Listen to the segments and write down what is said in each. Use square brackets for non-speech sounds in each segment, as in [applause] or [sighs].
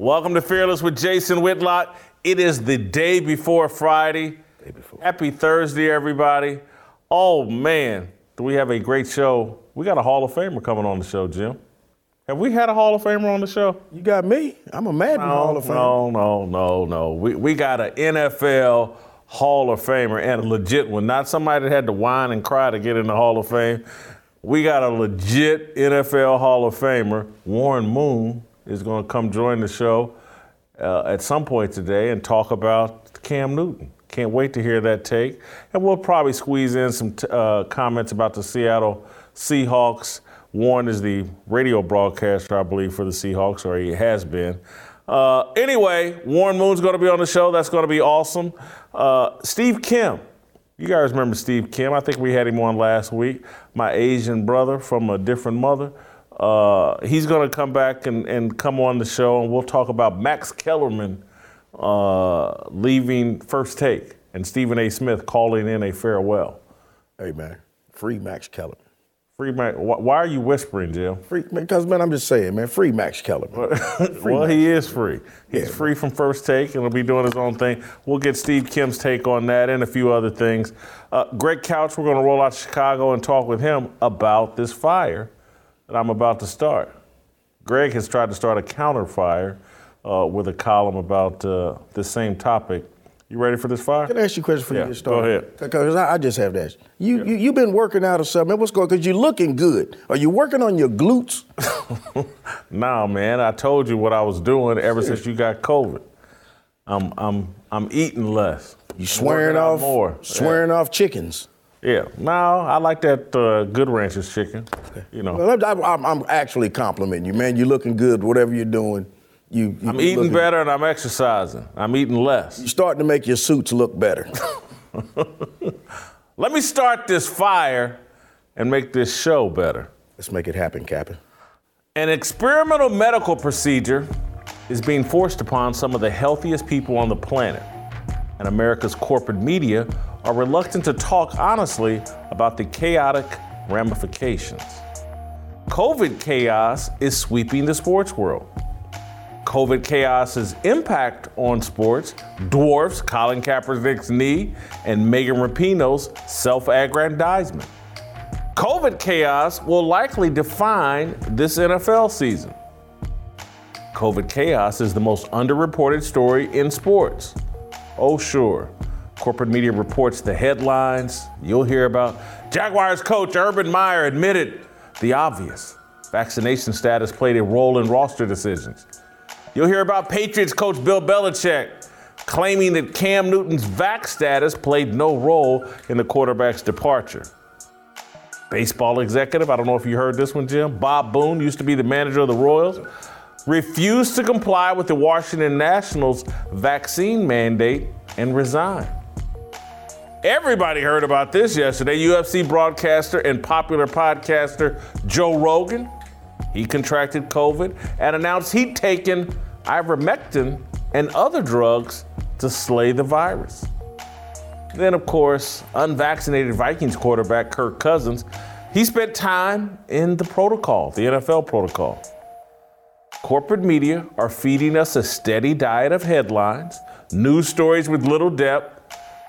Welcome to Fearless with Jason Whitlock. It is the day before Friday. Day before. Happy Thursday, everybody. Oh, man, do we have a great show? We got a Hall of Famer coming on the show, Jim. Have we had a Hall of Famer on the show? You got me. I'm a Madden Hall of Famer. No, no, no, no. We, we got an NFL Hall of Famer and a legit one, not somebody that had to whine and cry to get in the Hall of Fame. We got a legit NFL Hall of Famer. Warren Moon is going to come join the show uh, at some point today and talk about Cam Newton. Can't wait to hear that take. And we'll probably squeeze in some t- uh, comments about the Seattle Seahawks. Warren is the radio broadcaster, I believe, for the Seahawks, or he has been. Uh, anyway, Warren Moon's going to be on the show. That's going to be awesome. Uh, Steve Kim. You guys remember Steve Kim? I think we had him on last week. My Asian brother from a different mother. Uh, he's going to come back and, and come on the show, and we'll talk about Max Kellerman uh, leaving First Take and Stephen A. Smith calling in a farewell. Hey, man. Free Max Kellerman. Free Max. Why are you whispering, Jim? Free, because, man, I'm just saying, man. Free Max Kellerman. Well, [laughs] Max. he is free. He's yeah, free from First Take, and he'll be doing his own thing. We'll get Steve Kim's take on that and a few other things. Uh, Greg Couch, we're going to roll out to Chicago and talk with him about this fire that I'm about to start. Greg has tried to start a counter fire uh, with a column about uh, the same topic. You ready for this fire? Can I ask you a question before yeah, you get started? Go ahead. Because I, I, just have to ask you. You, yeah. you you've been working out or something? What's going? Because you're looking good. Are you working on your glutes? [laughs] nah, man. I told you what I was doing ever since you got COVID. I'm I'm I'm eating less. You swearing off more? Swearing yeah. off chickens? Yeah, no, I like that uh, Good Ranchers chicken. You know, well, I'm, I'm, actually complimenting you, man. You're looking good, whatever you're doing. You, you I'm eating looking, better and I'm exercising. I'm eating less. You're starting to make your suits look better. [laughs] [laughs] Let me start this fire and make this show better. Let's make it happen, Captain. An experimental medical procedure is being forced upon some of the healthiest people on the planet. And America's corporate media are reluctant to talk honestly about the chaotic ramifications. COVID chaos is sweeping the sports world. COVID chaos's impact on sports dwarfs Colin Kaepernick's knee and Megan Rapinoe's self aggrandizement. COVID chaos will likely define this NFL season. COVID chaos is the most underreported story in sports. Oh, sure. Corporate media reports the headlines. You'll hear about Jaguars coach Urban Meyer admitted the obvious. Vaccination status played a role in roster decisions. You'll hear about Patriots coach Bill Belichick claiming that Cam Newton's vac status played no role in the quarterback's departure. Baseball executive, I don't know if you heard this one, Jim. Bob Boone used to be the manager of the Royals, refused to comply with the Washington Nationals vaccine mandate and resigned. Everybody heard about this yesterday. UFC broadcaster and popular podcaster Joe Rogan, he contracted COVID and announced he'd taken ivermectin and other drugs to slay the virus. Then, of course, unvaccinated Vikings quarterback Kirk Cousins, he spent time in the protocol, the NFL protocol. Corporate media are feeding us a steady diet of headlines, news stories with little depth,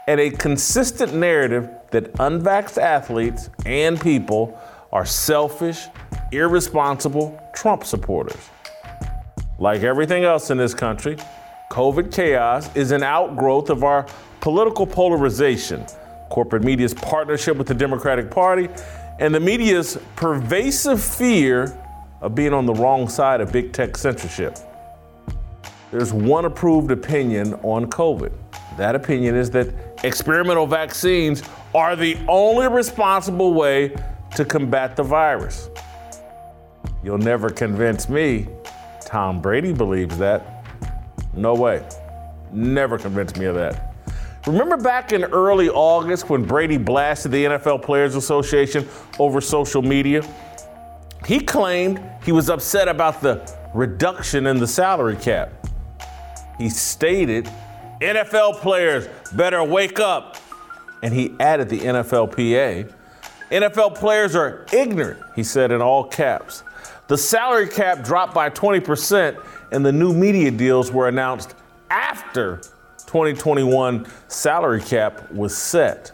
and a consistent narrative that unvaxxed athletes and people are selfish, irresponsible Trump supporters. Like everything else in this country, COVID chaos is an outgrowth of our political polarization, corporate media's partnership with the Democratic Party, and the media's pervasive fear of being on the wrong side of big tech censorship. There's one approved opinion on COVID. That opinion is that experimental vaccines are the only responsible way to combat the virus. You'll never convince me. Tom Brady believes that. No way. Never convince me of that. Remember back in early August when Brady blasted the NFL Players Association over social media? He claimed he was upset about the reduction in the salary cap. He stated NFL players better wake up. And he added the NFLPA. NFL players are ignorant, he said in all caps. The salary cap dropped by 20%, and the new media deals were announced after 2021 salary cap was set.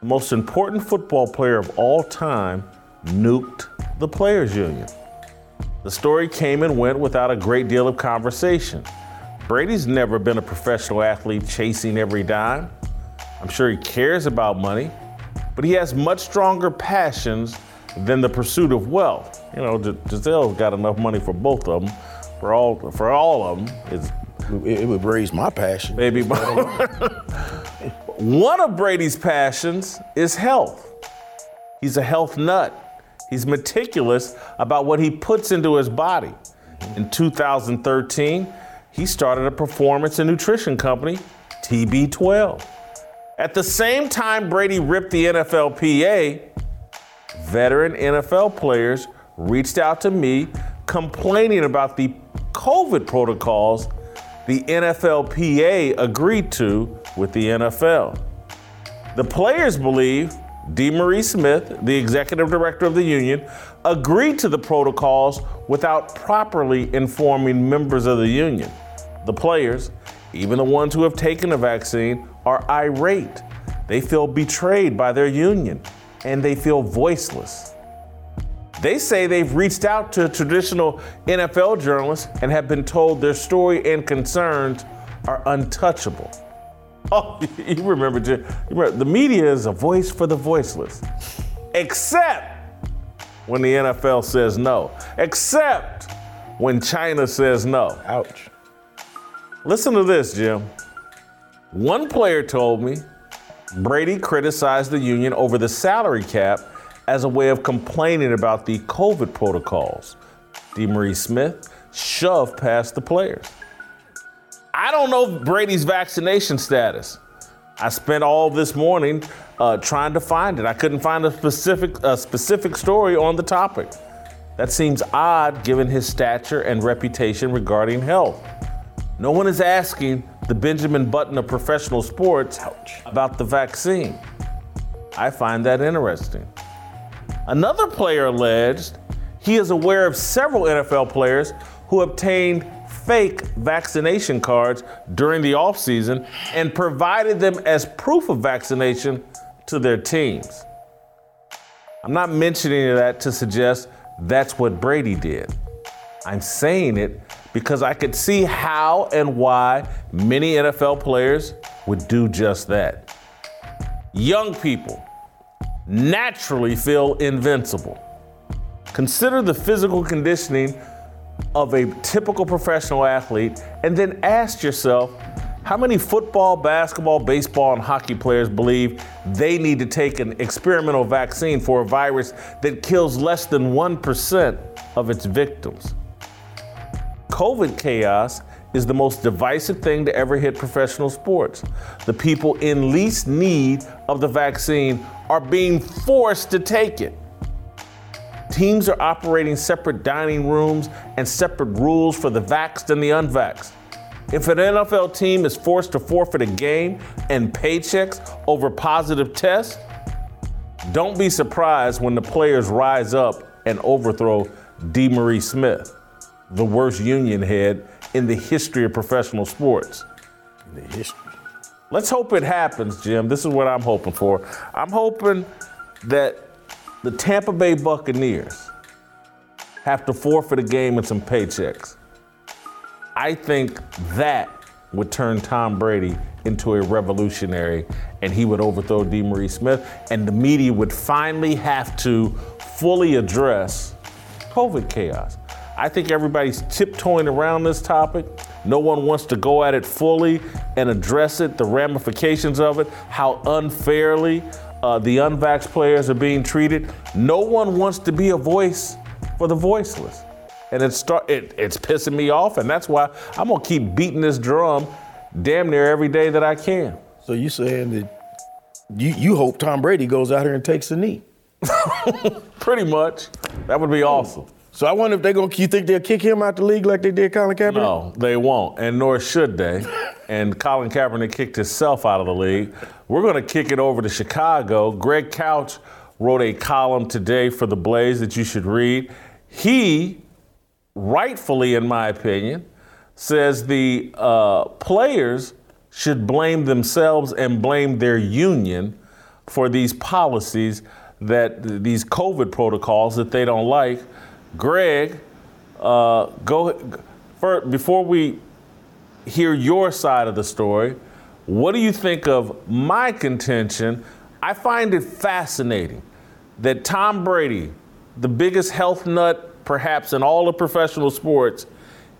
The most important football player of all time nuked the players' union. The story came and went without a great deal of conversation. Brady's never been a professional athlete chasing every dime. I'm sure he cares about money, but he has much stronger passions than the pursuit of wealth. You know, Gisele's got enough money for both of them. For all, for all of them, it's it, would raise my passion. Maybe. [laughs] One of Brady's passions is health. He's a health nut. He's meticulous about what he puts into his body. In 2013, he started a performance and nutrition company, TB12. At the same time Brady ripped the NFLPA, veteran NFL players reached out to me complaining about the COVID protocols the NFLPA agreed to with the NFL. The players believe DeMaurice Smith, the executive director of the union, agreed to the protocols without properly informing members of the union. The players, even the ones who have taken the vaccine, are irate. They feel betrayed by their union and they feel voiceless. They say they've reached out to traditional NFL journalists and have been told their story and concerns are untouchable. [laughs] Oh, you remember, you remember, the media is a voice for the voiceless. Except when the NFL says no. Except when China says no. Ouch. Listen to this, Jim. One player told me Brady criticized the union over the salary cap as a way of complaining about the COVID protocols. DeMaurice Smith shoved past the players. I don't know Brady's vaccination status. I spent all this morning uh, trying to find it. I couldn't find a specific, a specific story on the topic. That seems odd given his stature and reputation regarding health. No one is asking the Benjamin Button of professional sports Ouch. about the vaccine. I find that interesting. Another player alleged he is aware of several NFL players who obtained fake vaccination cards during the offseason and provided them as proof of vaccination to their teams. I'm not mentioning that to suggest that's what Brady did. I'm saying it because I could see how and why many NFL players would do just that. Young people naturally feel invincible. Consider the physical conditioning of a typical professional athlete and then ask yourself how many football, basketball, baseball, and hockey players believe they need to take an experimental vaccine for a virus that kills less than 1% of its victims? COVID chaos is the most divisive thing to ever hit professional sports. The people in least need of the vaccine are being forced to take it. Teams are operating separate dining rooms and separate rules for the vaxxed and the unvaxxed. If an NFL team is forced to forfeit a game and paychecks over positive tests, don't be surprised when the players rise up and overthrow DeMaurice Smith, the worst union head in the history of professional sports. In the history. Let's hope it happens, Jim. This is what I'm hoping for. I'm hoping that the Tampa Bay Buccaneers have to forfeit a game and some paychecks. I think that would turn Tom Brady into a revolutionary and he would overthrow DeMaurice Smith and the media would finally have to fully address COVID chaos. I think everybody's tiptoeing around this topic. No one wants to go at it fully and address it, the ramifications of it, how unfairly uh, the unvaxxed players are being treated. No one wants to be a voice for the voiceless. And it start, it, it's pissing me off, and that's why I'm gonna keep beating this drum damn near every day that I can. So you saying that you, you hope Tom Brady goes out here and takes the knee? [laughs] Pretty much. That would be hmm. awesome. So I wonder if they're gonna. You think they'll kick him out the league like they did Colin Kaepernick? No, they won't, and nor should they. [laughs] and Colin Kaepernick kicked himself out of the league. We're gonna kick it over to Chicago. Greg Couch wrote a column today for the Blaze that you should read. he, rightfully, in my opinion, says the uh, players should blame themselves and blame their union for these policies that these COVID protocols that they don't like. Greg, uh, go for, before we hear your side of the story. What do you think of my contention? I find it fascinating that Tom Brady, the biggest health nut perhaps in all of professional sports,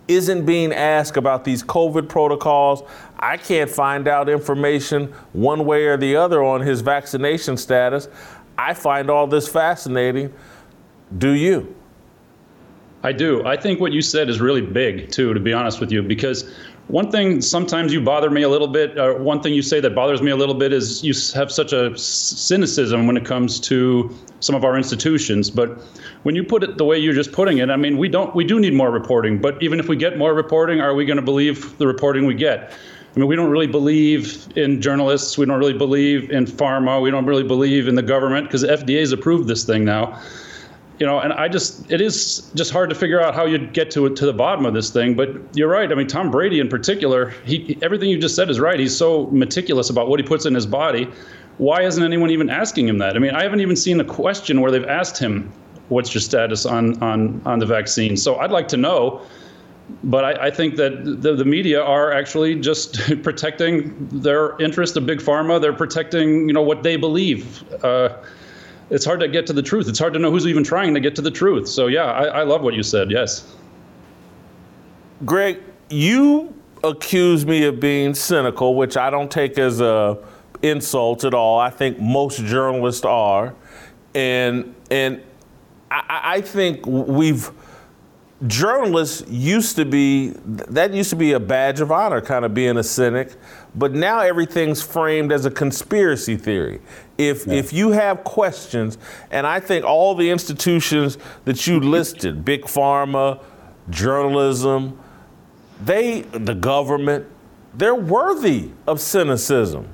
isn't being asked about these COVID protocols. I can't find out information one way or the other on his vaccination status. I find all this fascinating. Do you? I do. I think what you said is really big, too, to be honest with you, because one thing sometimes you bother me a little bit. Uh, one thing you say that bothers me a little bit is you have such a cynicism when it comes to some of our institutions. But when you put it the way you're just putting it, I mean, we don't we do need more reporting. But even if we get more reporting, are we going to believe the reporting we get? I mean, we don't really believe in journalists. We don't really believe in pharma. We don't really believe in the government because FDA has approved this thing now you know, and I just it is just hard to figure out how you'd get to to the bottom of this thing. But you're right. I mean, Tom Brady in particular, he everything you just said is right. He's so meticulous about what he puts in his body. Why isn't anyone even asking him that? I mean, I haven't even seen a question where they've asked him, "What's your status on on on the vaccine?" So I'd like to know. But I, I think that the, the media are actually just [laughs] protecting their interest of big pharma. They're protecting, you know, what they believe. Uh, it's hard to get to the truth. It's hard to know who's even trying to get to the truth. So yeah, I, I love what you said. Yes. Greg, you accuse me of being cynical, which I don't take as a insult at all. I think most journalists are, and and I, I think we've journalists used to be that used to be a badge of honor, kind of being a cynic. But now everything's framed as a conspiracy theory. If yeah. if you have questions, and I think all the institutions that you listed, big pharma, journalism, they the government, they're worthy of cynicism.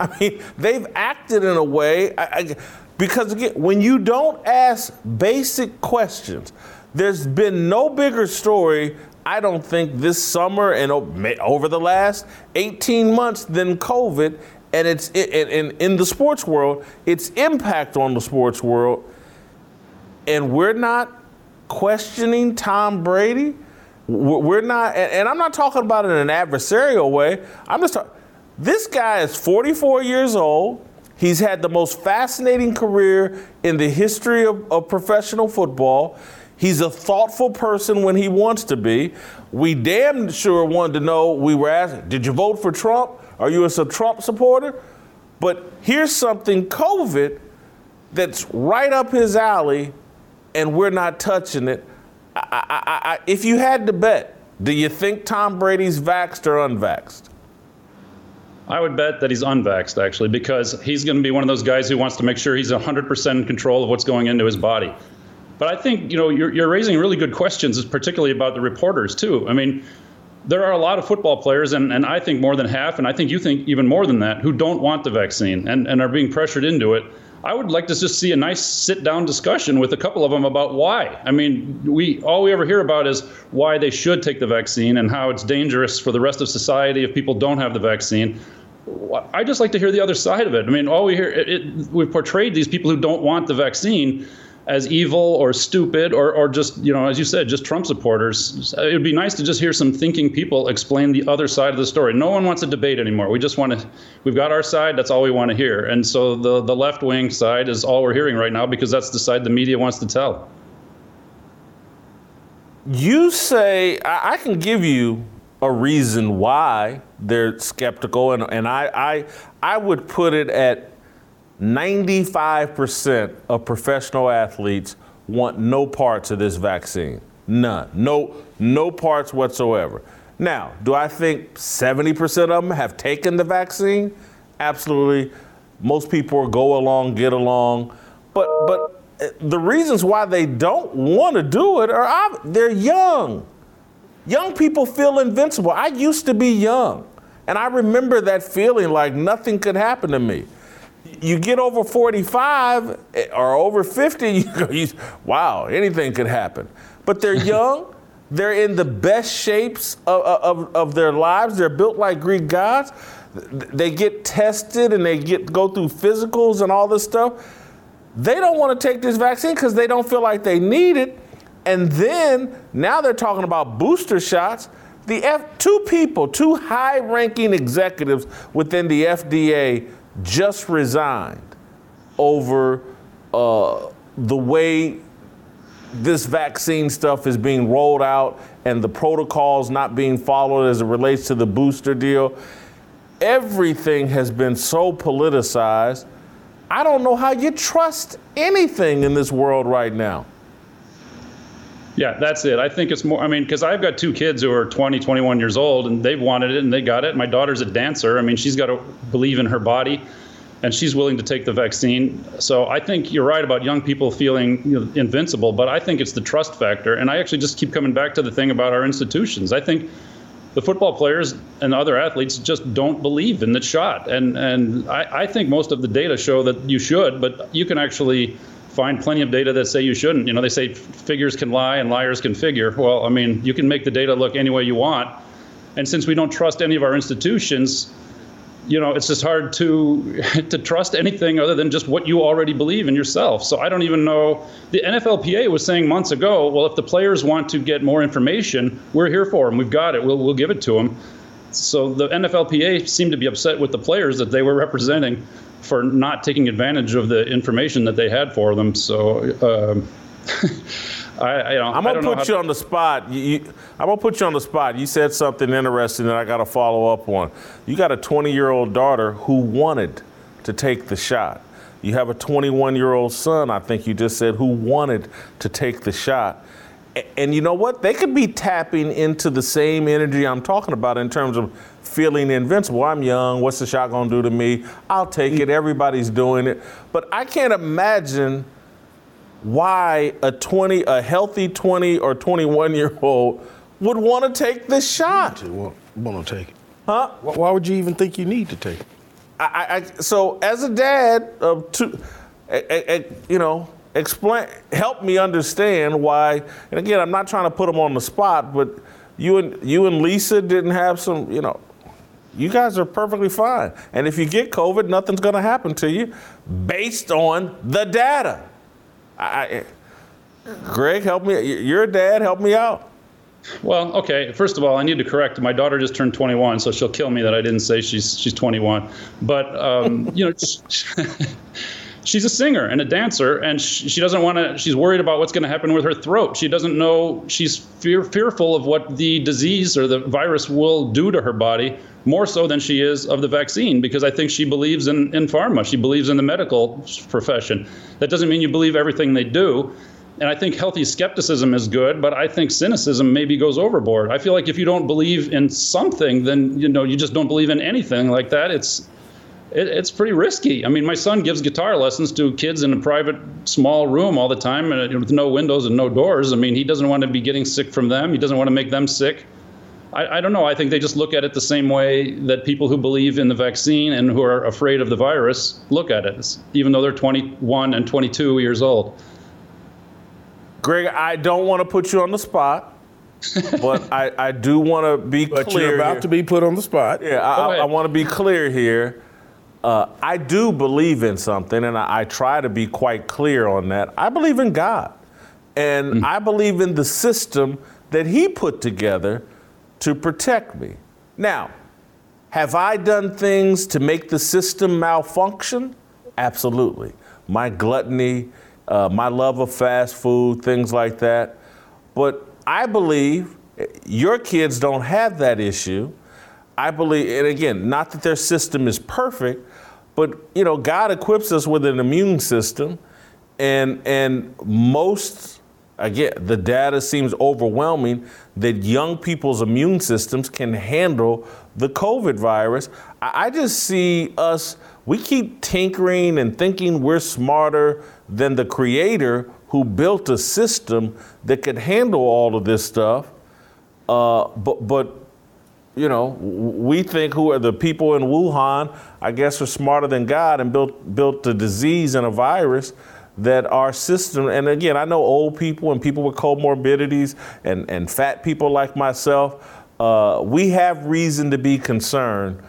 I [laughs] mean, they've acted in a way I, I, because again, when you don't ask basic questions, there's been no bigger story I don't think this summer and over the last 18 months than COVID and it's in, in the sports world, its impact on the sports world. And we're not questioning Tom Brady. We're not, and I'm not talking about it in an adversarial way. I'm just talking, this guy is 44 years old. He's had the most fascinating career in the history of, of professional football. He's a thoughtful person when he wants to be. We damn sure wanted to know, we were asking, did you vote for Trump? Are you a Trump supporter? But here's something COVID that's right up his alley, and we're not touching it. I, I, I, if you had to bet, do you think Tom Brady's vaxxed or unvaxxed? I would bet that he's unvaxxed, actually, because he's going to be one of those guys who wants to make sure he's 100% in control of what's going into his body. But I think you know you're, you're raising really good questions, particularly about the reporters too. I mean, there are a lot of football players, and, and I think more than half, and I think you think even more than that, who don't want the vaccine and, and are being pressured into it. I would like to just see a nice sit down discussion with a couple of them about why. I mean, we all we ever hear about is why they should take the vaccine and how it's dangerous for the rest of society if people don't have the vaccine. I just like to hear the other side of it. I mean, all we hear it, it, we've portrayed these people who don't want the vaccine as evil or stupid or, or just, you know, as you said, just Trump supporters. It would be nice to just hear some thinking people explain the other side of the story. No one wants to debate anymore. We just want to, we've got our side, that's all we want to hear. And so the, the left wing side is all we're hearing right now because that's the side the media wants to tell. You say, I, I can give you a reason why they're skeptical, and, and I, I, I would put it at 95% of professional athletes want no parts of this vaccine. None. No, no parts whatsoever. Now, do I think 70% of them have taken the vaccine? Absolutely. Most people go along, get along. But but eh, the reasons why they don't want to do it are they're young. Young people feel invincible. I used to be young, and I remember that feeling like nothing could happen to me. You get over 45 eh, or over 50, [laughs] you, you, wow, anything could happen. But they're [laughs] young. they're in the best shapes of, of, of their lives. They're built like Greek gods. They get tested and they get go through physicals and all this stuff. They don't want to take this vaccine because they don't feel like they need it. And then now they're talking about booster shots. The F, two people, two high-ranking executives within the FDA just resigned over uh, the way this vaccine stuff is being rolled out and the protocols not being followed as it relates to the booster deal. Everything has been so politicized. I don't know how you trust anything in this world right now. Yeah, that's it. I think it's more, I mean, because I've got two kids who are 20, 21 years old, and they've wanted it and they got it. My daughter's a dancer. I mean, she's got to believe in her body and she's willing to take the vaccine. So I think you're right about young people feeling you know, invincible, but I think it's the trust factor. And I actually just keep coming back to the thing about our institutions. I think the football players and other athletes just don't believe in the shot. And and I, I think most of the data show that you should, but you can actually find plenty of data that say you shouldn't. You know, they say figures can lie and liars can figure. Well, I mean, you can make the data look any way you want. And since we don't trust any of our institutions, you know, it's just hard to [laughs] to trust anything other than just what you already believe in yourself. So I don't even know. The NFLPA was saying months ago, well, if the players want to get more information, we're here for them. We've got it. We'll we'll give it to them. So the NFLPA seemed to be upset with the players that they were representing for not taking advantage of the information that they had for them. So. Um, [laughs] I, I am gonna put you on the spot. You, you, I'm gonna put you on the spot. You said something interesting that I got to follow up on. You got a 20 year old daughter who wanted to take the shot. You have a 21 year old son, I think you just said, who wanted to take the shot. And you know what? They could be tapping into the same energy I'm talking about in terms of feeling invincible. I'm young. What's the shot going to do to me? I'll take it. Mm. Everybody's doing it. But I can't imagine why a 20, a healthy 20 or 21 year old would want to take this shot. Want, want to take it? Huh? Why would you even think you need to take it? I, I, so as a dad of two, you know, explain, help me understand why. And again, I'm not trying to put them on the spot, but you and you and Lisa didn't have some, you know, you guys are perfectly fine. And if you get COVID, nothing's going to happen to you based on the data. I, Greg, help me. You're a dad. Help me out. Well, okay. First of all, I need to correct. My daughter just turned 21, so she'll kill me that I didn't say she's she's 21. But um, [laughs] you know, she's a singer and a dancer, and she, she doesn't want to. She's worried about what's going to happen with her throat. She doesn't know. She's fear, fearful of what the disease or the virus will do to her body more so than she is of the vaccine because I think she believes in, in pharma. She believes in the medical profession. That doesn't mean you believe everything they do. And I think healthy skepticism is good, but I think cynicism maybe goes overboard. I feel like if you don't believe in something, then you know you just don't believe in anything like that. It's it, it's pretty risky. I mean, my son gives guitar lessons to kids in a private small room all the time and with no windows and no doors. I mean, he doesn't want to be getting sick from them. He doesn't want to make them sick. I, I, don't know. I think they just look at it the same way that people who believe in the vaccine and who are afraid of the virus look at it, even though they're 21 and 22 years old. Greg, I don't want to put you on the spot, but [laughs] I, I do want to be but clear. You're about here. to be put on the spot. Yeah, I, I want to be clear here. Uh, I do believe in something, and I, I, try to be quite clear on that. I believe in God, and mm. I believe in the system that He put together to protect me. Now, have I done things to make the system malfunction? Absolutely. My gluttony, uh, my love of fast food, things like that. But I believe your kids don't have that issue. I believe, and again, not that their system is perfect, but you know, God equips us with an immune system, and and most again, the data seems overwhelming that young people's immune systems can handle the COVID virus. I just see us, we keep tinkering and thinking we're smarter than the creator who built a system that could handle all of this stuff. Uh, but, but you know, we think who are the people in Wuhan, I guess, are smarter than God and built built a disease and a virus that our system, and again, I know old people and people with comorbidities and, and fat people like myself, uh, we have reason to be concerned.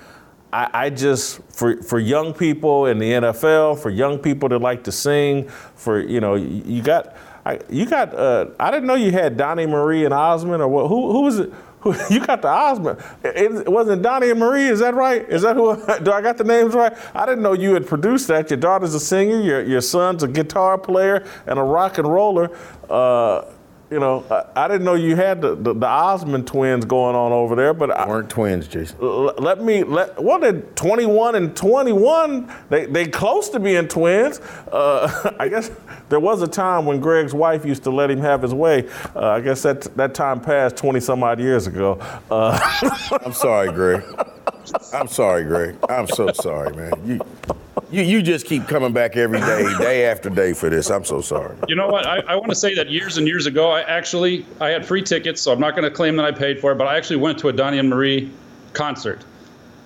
I, I, just, for, for young people in the NFL, for young people that like to sing, for, you know, you got, I, you got, uh, I didn't know you had Donnie Marie and Osmond or what, who, who was it? [laughs] you got the Osmond. It, wasn't Donnie and Marie. Is that right? Is that who? [laughs] Do I got the names right? I didn't know you had produced that. Your daughter's a singer. Your your son's a guitar player and a rock and roller. Uh, you know, I, I, didn't know you had the, the, the, Osmond twins going on over there, but I, weren't twins, Jason. L- let me let what did 21 and 21? They they close to being twins. Uh, [laughs] I guess there was a time when Greg's wife used to let him have his way. Uh, I guess that that time passed 20 some odd years ago. Uh, [laughs] I'm sorry, Greg. I'm sorry, Greg. I'm so sorry, man. You, you, you just keep coming back every day, day after day for this. I'm so sorry. You know what? I, I want to say that years and years ago, I actually I had free tickets, so I'm not going to claim that I paid for it, but I actually went to a Donnie and Marie concert,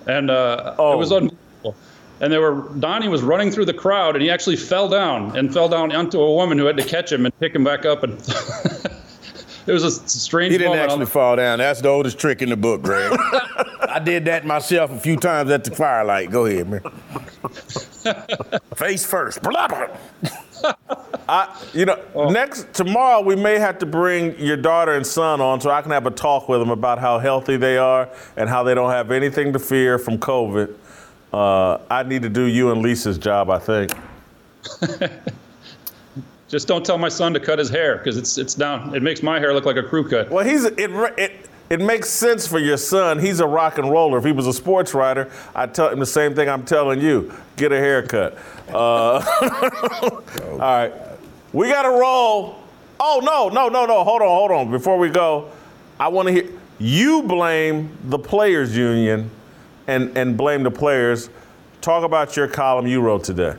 and uh, oh. it was unbelievable. And there were Donnie was running through the crowd, and he actually fell down and fell down onto a woman who had to catch him and pick him back up and. [laughs] it was a strange. He didn't actually fall down. That's the oldest trick in the book, Greg. [laughs] I did that myself a few times at the firelight. Go ahead, man. [laughs] Face first. I, you know, oh. next tomorrow we may have to bring your daughter and son on so I can have a talk with them about how healthy they are and how they don't have anything to fear from COVID. Uh, I need to do you and Lisa's job, I think. [laughs] Just don't tell my son to cut his hair because it's it's down. It makes my hair look like a crew cut. Well, he's it. it it makes sense for your son. He's a rock and roller. If he was a sports writer, I'd tell him the same thing I'm telling you get a haircut. Uh, [laughs] all right. We got to roll. Oh, no, no, no, no. Hold on, hold on. Before we go, I want to hear you blame the players' union and, and blame the players. Talk about your column you wrote today.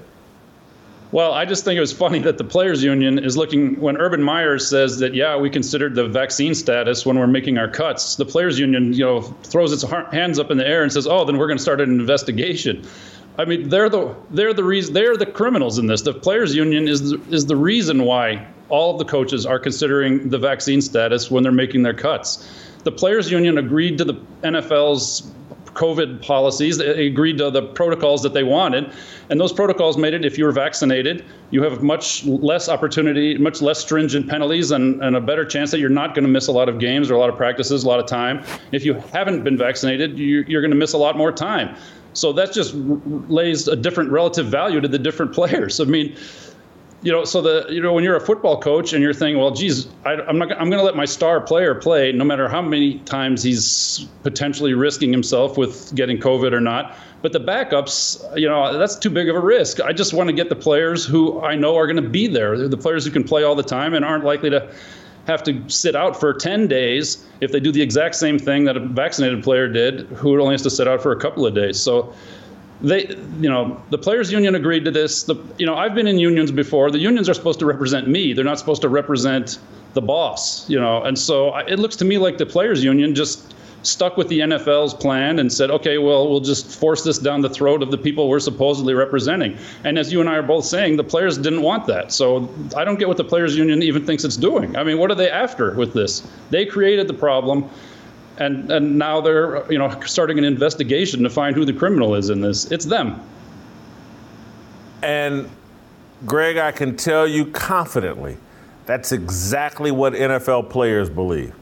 Well, I just think it was funny that the players' union is looking when Urban Meyer says that yeah, we considered the vaccine status when we're making our cuts. The players' union, you know, throws its hands up in the air and says, "Oh, then we're going to start an investigation." I mean, they're the they're the reason they're the criminals in this. The players' union is the, is the reason why all of the coaches are considering the vaccine status when they're making their cuts. The players' union agreed to the NFL's COVID policies. They agreed to the protocols that they wanted. And those protocols made it if you were vaccinated, you have much less opportunity, much less stringent penalties, and, and a better chance that you're not going to miss a lot of games or a lot of practices, a lot of time. If you haven't been vaccinated, you, you're going to miss a lot more time. So that just lays a different relative value to the different [laughs] players. I mean, you know, so the you know when you're a football coach and you're thinking, well, geez, I, am not I'm going to let my star player play no matter how many times he's potentially risking himself with getting COVID or not. But the backups, you know, that's too big of a risk. I just want to get the players who I know are going to be there. They're the players who can play all the time and aren't likely to have to sit out for 10 days if they do the exact same thing that a vaccinated player did, who only has to sit out for a couple of days. So they, you know, the players' union agreed to this. The, you know, I've been in unions before. The unions are supposed to represent me. They're not supposed to represent the boss. You know, and so it looks to me like the players' union just stuck with the NFL's plan and said, okay, well, we'll just force this down the throat of the people we're supposedly representing. And as you and I are both saying, the players didn't want that. So I don't get what the players' union even thinks it's doing. I mean, what are they after with this? They created the problem and and now they're you know starting an investigation to find who the criminal is in this. It's them. And Greg, I can tell you confidently, that's exactly what NFL players believe.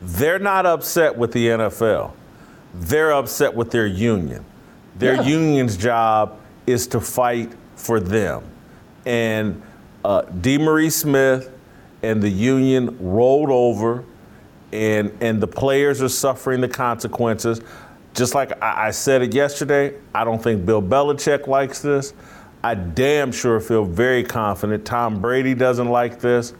They're not upset with the NFL. They're upset with their union. Their yeah. union's job is to fight for them. And uh, DeMaurice Smith and the union rolled over and and the players are suffering the consequences. Just like I, I said it yesterday, I don't think Bill Belichick likes this. I damn sure feel very confident Tom Brady doesn't like this.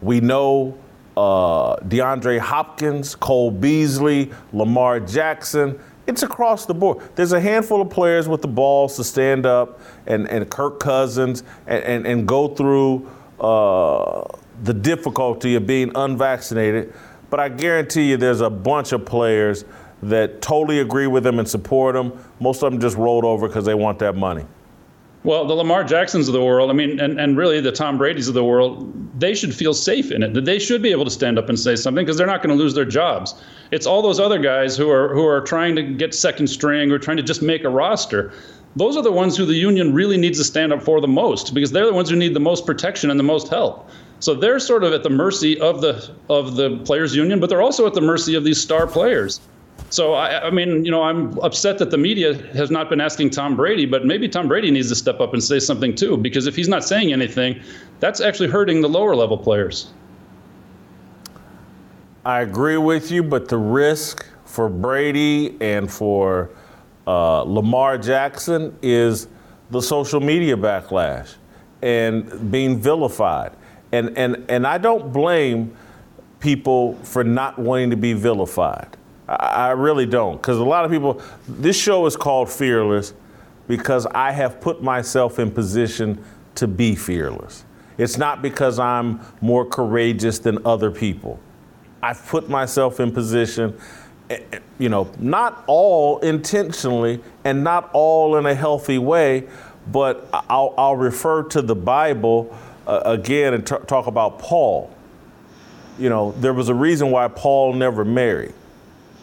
We know uh, DeAndre Hopkins, Cole Beasley, Lamar Jackson. It's across the board. There's a handful of players with the balls to stand up and, and Kirk Cousins and, and, and go through uh, the difficulty of being unvaccinated. But I guarantee you there's a bunch of players that totally agree with him and support him. Most of them just rolled over because they want that money. Well, the Lamar Jacksons of the world, I mean, and, and really the Tom Brady's of the world, they should feel safe in it. That they should be able to stand up and say something because they're not going to lose their jobs. It's all those other guys who are who are trying to get second string or trying to just make a roster. Those are the ones who the union really needs to stand up for the most because they're the ones who need the most protection and the most help. So they're sort of at the mercy of the of the players union, but they're also at the mercy of these star players. So I, I, mean, you know, I'm upset that the media has not been asking Tom Brady, but maybe Tom Brady needs to step up and say something too, because if he's not saying anything, that's actually hurting the lower level players. I agree with you, but the risk for Brady and for uh, Lamar Jackson is the social media backlash and being vilified. And, and, and I don't blame people for not wanting to be vilified. I really don't. Because a lot of people, this show is called Fearless because I have put myself in position to be fearless. It's not because I'm more courageous than other people. I've put myself in position, eh, eh, you know, not all intentionally and not all in a healthy way, but I'll, I'll refer to the Bible uh, again and t- talk about Paul. You know, there was a reason why Paul never married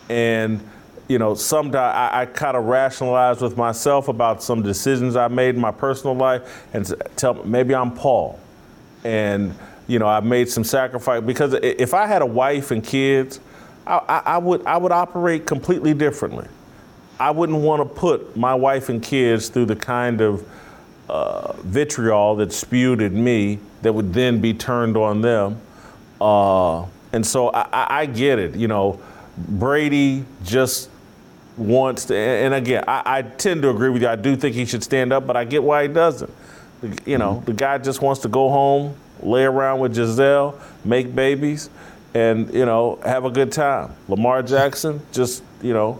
and you know, sometimes I, I kind of rationalize with myself about some decisions I made in my personal life, and tell maybe I'm Paul, and you know, I made some sacrifice because if I had a wife and kids, I, I, I would I would operate completely differently. I wouldn't want to put my wife and kids through the kind of uh, vitriol that spewed at me that would then be turned on them. Uh, and so I, I, get it, you know. Brady just wants to, and again, I, I, tend to agree with you. I do think he should stand up, but I get why he doesn't. You know, the guy just wants to go home, lay around with Gisele, make babies, and, you know, have a good time. Lamar Jackson just, you know,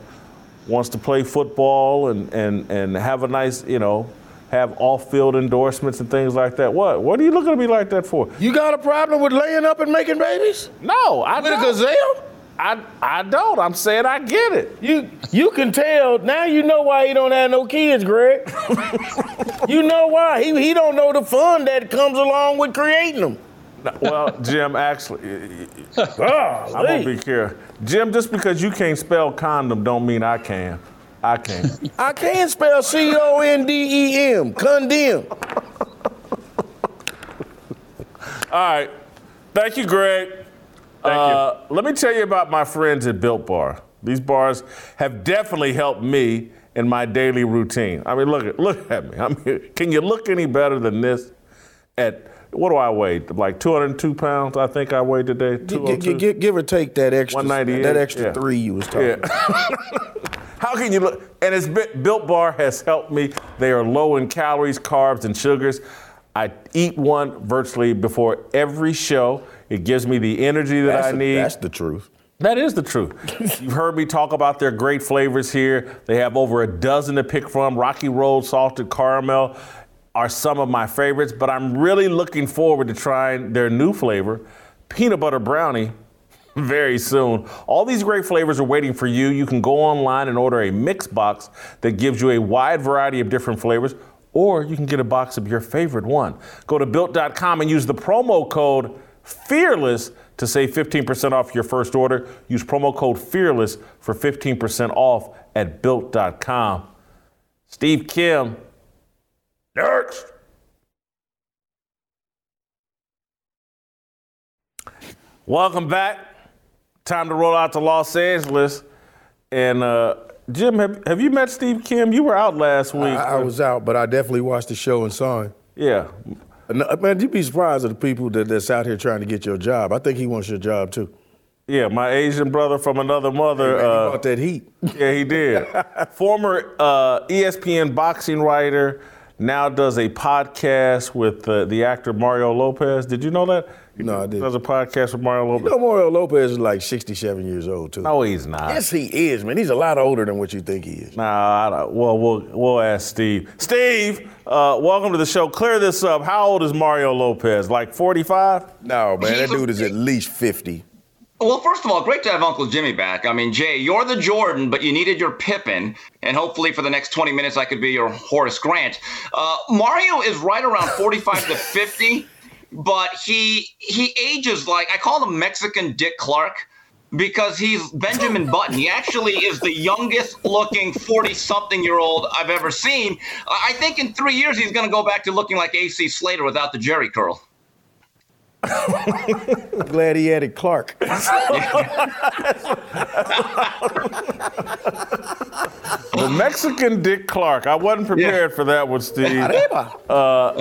wants to play football and, and, and have a nice, you know, have off-field endorsements and things like that. What? What are you looking at me like that for? You got a problem with laying up and making babies? No, I with don't. a gazelle? I I don't. I'm saying I get it. You you can tell now. You know why he don't have no kids, Greg. [laughs] you know why he he don't know the fun that comes along with creating them. Well, Jim, actually, [laughs] oh, I'm gonna be careful. Jim, just because you can't spell condom, don't mean I can. I can. I can spell C O N D E M. Condemn. All right. Thank you, Greg. Thank Uh, let me tell you about my friends at Built Bar. These bars have definitely helped me in my daily routine. I mean, look at look at me. I mean, can you look any better than this? At what do I weigh? Like 202 pounds, I think I weighed today. G- g- g- give or take that extra, that extra yeah. three you was talking. Yeah. [laughs] How can you look? And it's Built Bar has helped me. They are low in calories, carbs, and sugars. I eat one virtually before every show. It gives me the energy that that's I need. that's the truth. That is the truth. [laughs] You've heard me talk about their great flavors here. They have over a dozen to pick from. Rocky Road, salted caramel are some of my favorites, but I'm really looking forward to trying their new flavor, peanut butter brownie, very soon. All these great flavors are waiting for you. You can go online and order a mix box that gives you a wide variety of different flavors, or you can get a box of your favorite one. Go to built.com and use the promo code Fearless to save 15% off your first order. Use promo code Fearless for 15% off at built.com. Steve Kim, next. Welcome back. Time to roll out to Los Angeles. And uh, Jim, have, have you met Steve Kim? You were out last week. I, I was out, but I definitely watched the show and saw him. Yeah. Man, you'd be surprised at the people that, that's out here trying to get your job. I think he wants your job too. Yeah, my Asian brother from another mother. Hey, man, uh, brought that heat. [laughs] Yeah, he did. [laughs] Former uh, ESPN boxing writer, now does a podcast with uh, the actor Mario Lopez. Did you know that? No, I didn't. Does a podcast with Mario Lopez. You know Mario Lopez is like 67 years old too. No, he's not. Yes, he is, man. He's a lot older than what you think he is. Nah, I don't, well, we'll we'll ask Steve. Steve, uh, welcome to the show. Clear this up. How old is Mario Lopez? Like 45? No, man, that dude is at least 50. Well, first of all, great to have Uncle Jimmy back. I mean, Jay, you're the Jordan, but you needed your Pippin, and hopefully for the next 20 minutes, I could be your Horace Grant. Uh, Mario is right around 45 to 50, but he he ages like I call him Mexican Dick Clark because he's Benjamin [laughs] Button. He actually is the youngest looking 40 something year old I've ever seen. I think in three years he's going to go back to looking like AC Slater without the Jheri curl. Glad he added Clark. [laughs] the Mexican Dick Clark. I wasn't prepared yeah. for that one, Steve. Uh, [laughs] all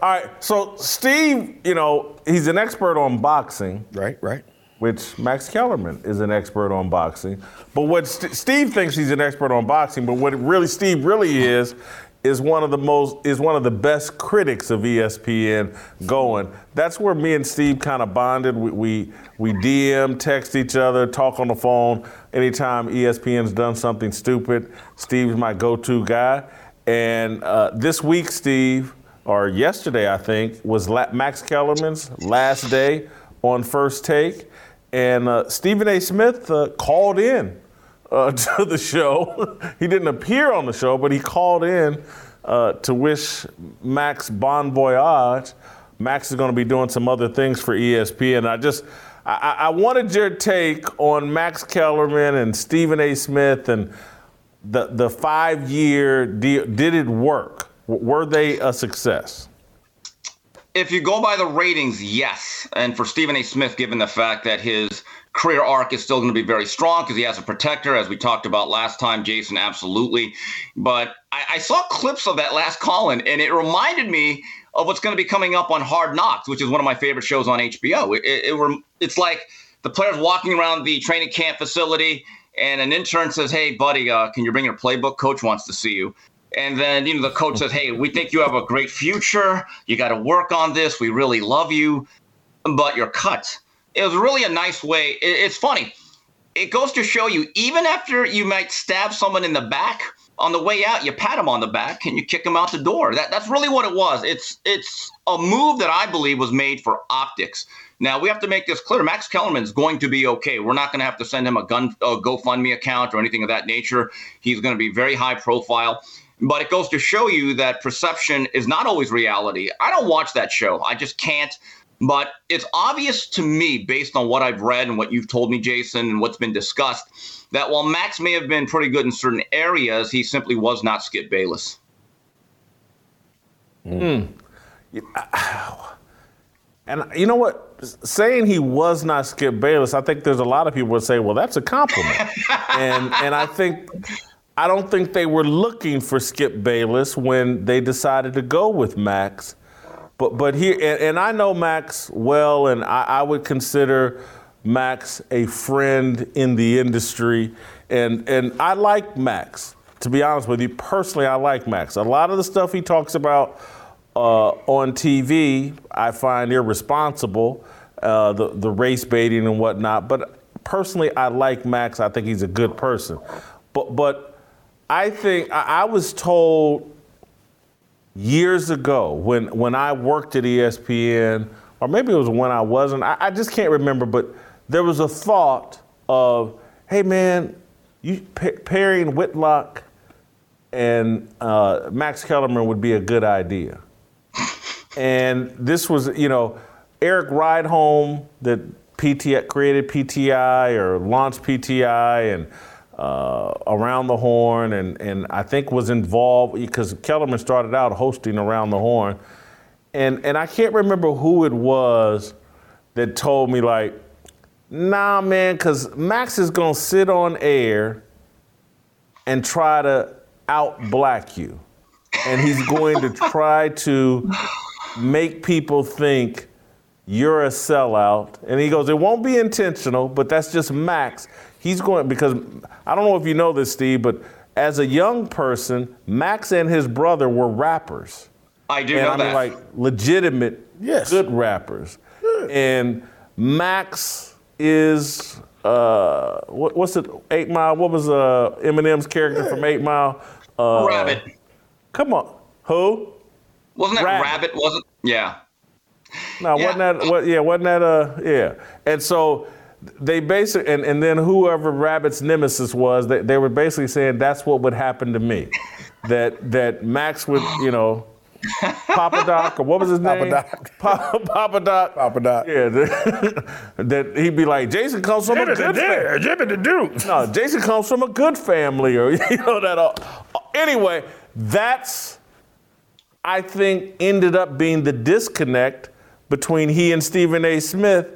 right, so Steve, you know, he's an expert on boxing. Right, right. Which Max Kellerman is an expert on boxing. But what St- Steve thinks he's an expert on boxing, but what really Steve really is is one of the most is one of the best critics of ESPN going. That's where me and Steve kind of bonded. We, we we DM, text each other, talk on the phone. Anytime ESPN's done something stupid, Steve's my go-to guy. And uh, this week, Steve, or yesterday, I think, was La- Max Kellerman's last day on First Take, and uh, Stephen A. Smith uh, called in uh, [laughs] to the show. he didn't appear on the show, but he called in uh, to wish Max bon voyage. Max is going to be doing some other things for ESPN. And I just, I, I wanted your take on Max Kellerman and Stephen A. Smith and the the five year deal. Did it work? Were they a success? If you go by the ratings, yes. And for Stephen A. Smith, given the fact that his career arc is still going to be very strong because he has a protector, as we talked about last time, Jason, absolutely. But I, I saw clips of that last call and it reminded me of what's going to be coming up on Hard Knocks, which is one of my favorite shows on HBO. It, it, it it's like the players walking around the training camp facility, and an intern says, "Hey, buddy, uh, can you bring your playbook? Coach wants to see you." And then you know the coach says, "Hey, we think you have a great future. You got to work on this. We really love you, but you're cut." It was really a nice way. It, it's funny. It goes to show you, even after you might stab someone in the back, on the way out, you pat him on the back and you kick him out the door. That, that's really what it was. It's it's a move that I believe was made for optics. Now we have to make this clear. Max Kellerman is going to be okay. We're not going to have to send him a gun a GoFundMe account or anything of that nature. He's going to be very high profile. But it goes to show you that perception is not always reality. I don't watch that show. I just can't. But it's obvious to me, based on what I've read and what you've told me, Jason, and what's been discussed, that while Max may have been pretty good in certain areas, he simply was not Skip Bayless. Hmm. [sighs] And you know what? Saying he was not Skip Bayless, I think there's a lot of people would say, well, that's a compliment. [laughs] and and I think I don't think they were looking for Skip Bayless when they decided to go with Max. But but here and, and I know Max well, and I, I, would consider Max a friend in the industry, and and I like Max. To be honest with you, personally, I like Max. A lot of the stuff he talks about uh, on TV, I find irresponsible, uh, the the race baiting and whatnot. But personally, I like Max. I think he's a good person. But but I think I, I was told years ago when when I worked at ESPN, or maybe it was when I wasn't. I, I just can't remember, but there was a thought of, hey man, you pairing Whitlock and uh, Max Kellerman would be a good idea. [laughs] and this was, you know, Erik Rydholm that PTI created PTI or launched PTI and uh, around the horn, and, and I think was involved because Kellerman started out hosting around the horn, and and I can't remember who it was that told me like, nah, man, because Max is gonna sit on air and try to out black you, and he's going to try to make people think you're a sellout. And he goes, it won't be intentional, but that's just Max. He's going because I don't know if you know this, Steve, but as a young person, Max and his brother were rappers. I do and know I mean, that. like legitimate, yes. good rappers. And Max is uh, what, what's it? Eight Mile. What was uh, Eminem's character from Eight Mile? Uh, Rabbit. Come on, who? Wasn't that Rabbit? Rabbit wasn't? Yeah. No, yeah. wasn't that? What, yeah, wasn't that? Uh, yeah. And so they basically, and, and then whoever Rabbit's nemesis was, they, they were basically saying that's what would happen to me. that that Max would, you know, Papa Doc, or what was his name? Papa Doc. Papa, Papa Doc. Papa Doc. Yeah, that, that he'd be like, Jason comes from a good family. Jimmy the Duke. No, Jason comes from a good family, or [laughs] you know that. Uh, anyway, that's I think ended up being the disconnect between he and Stephen A. Smith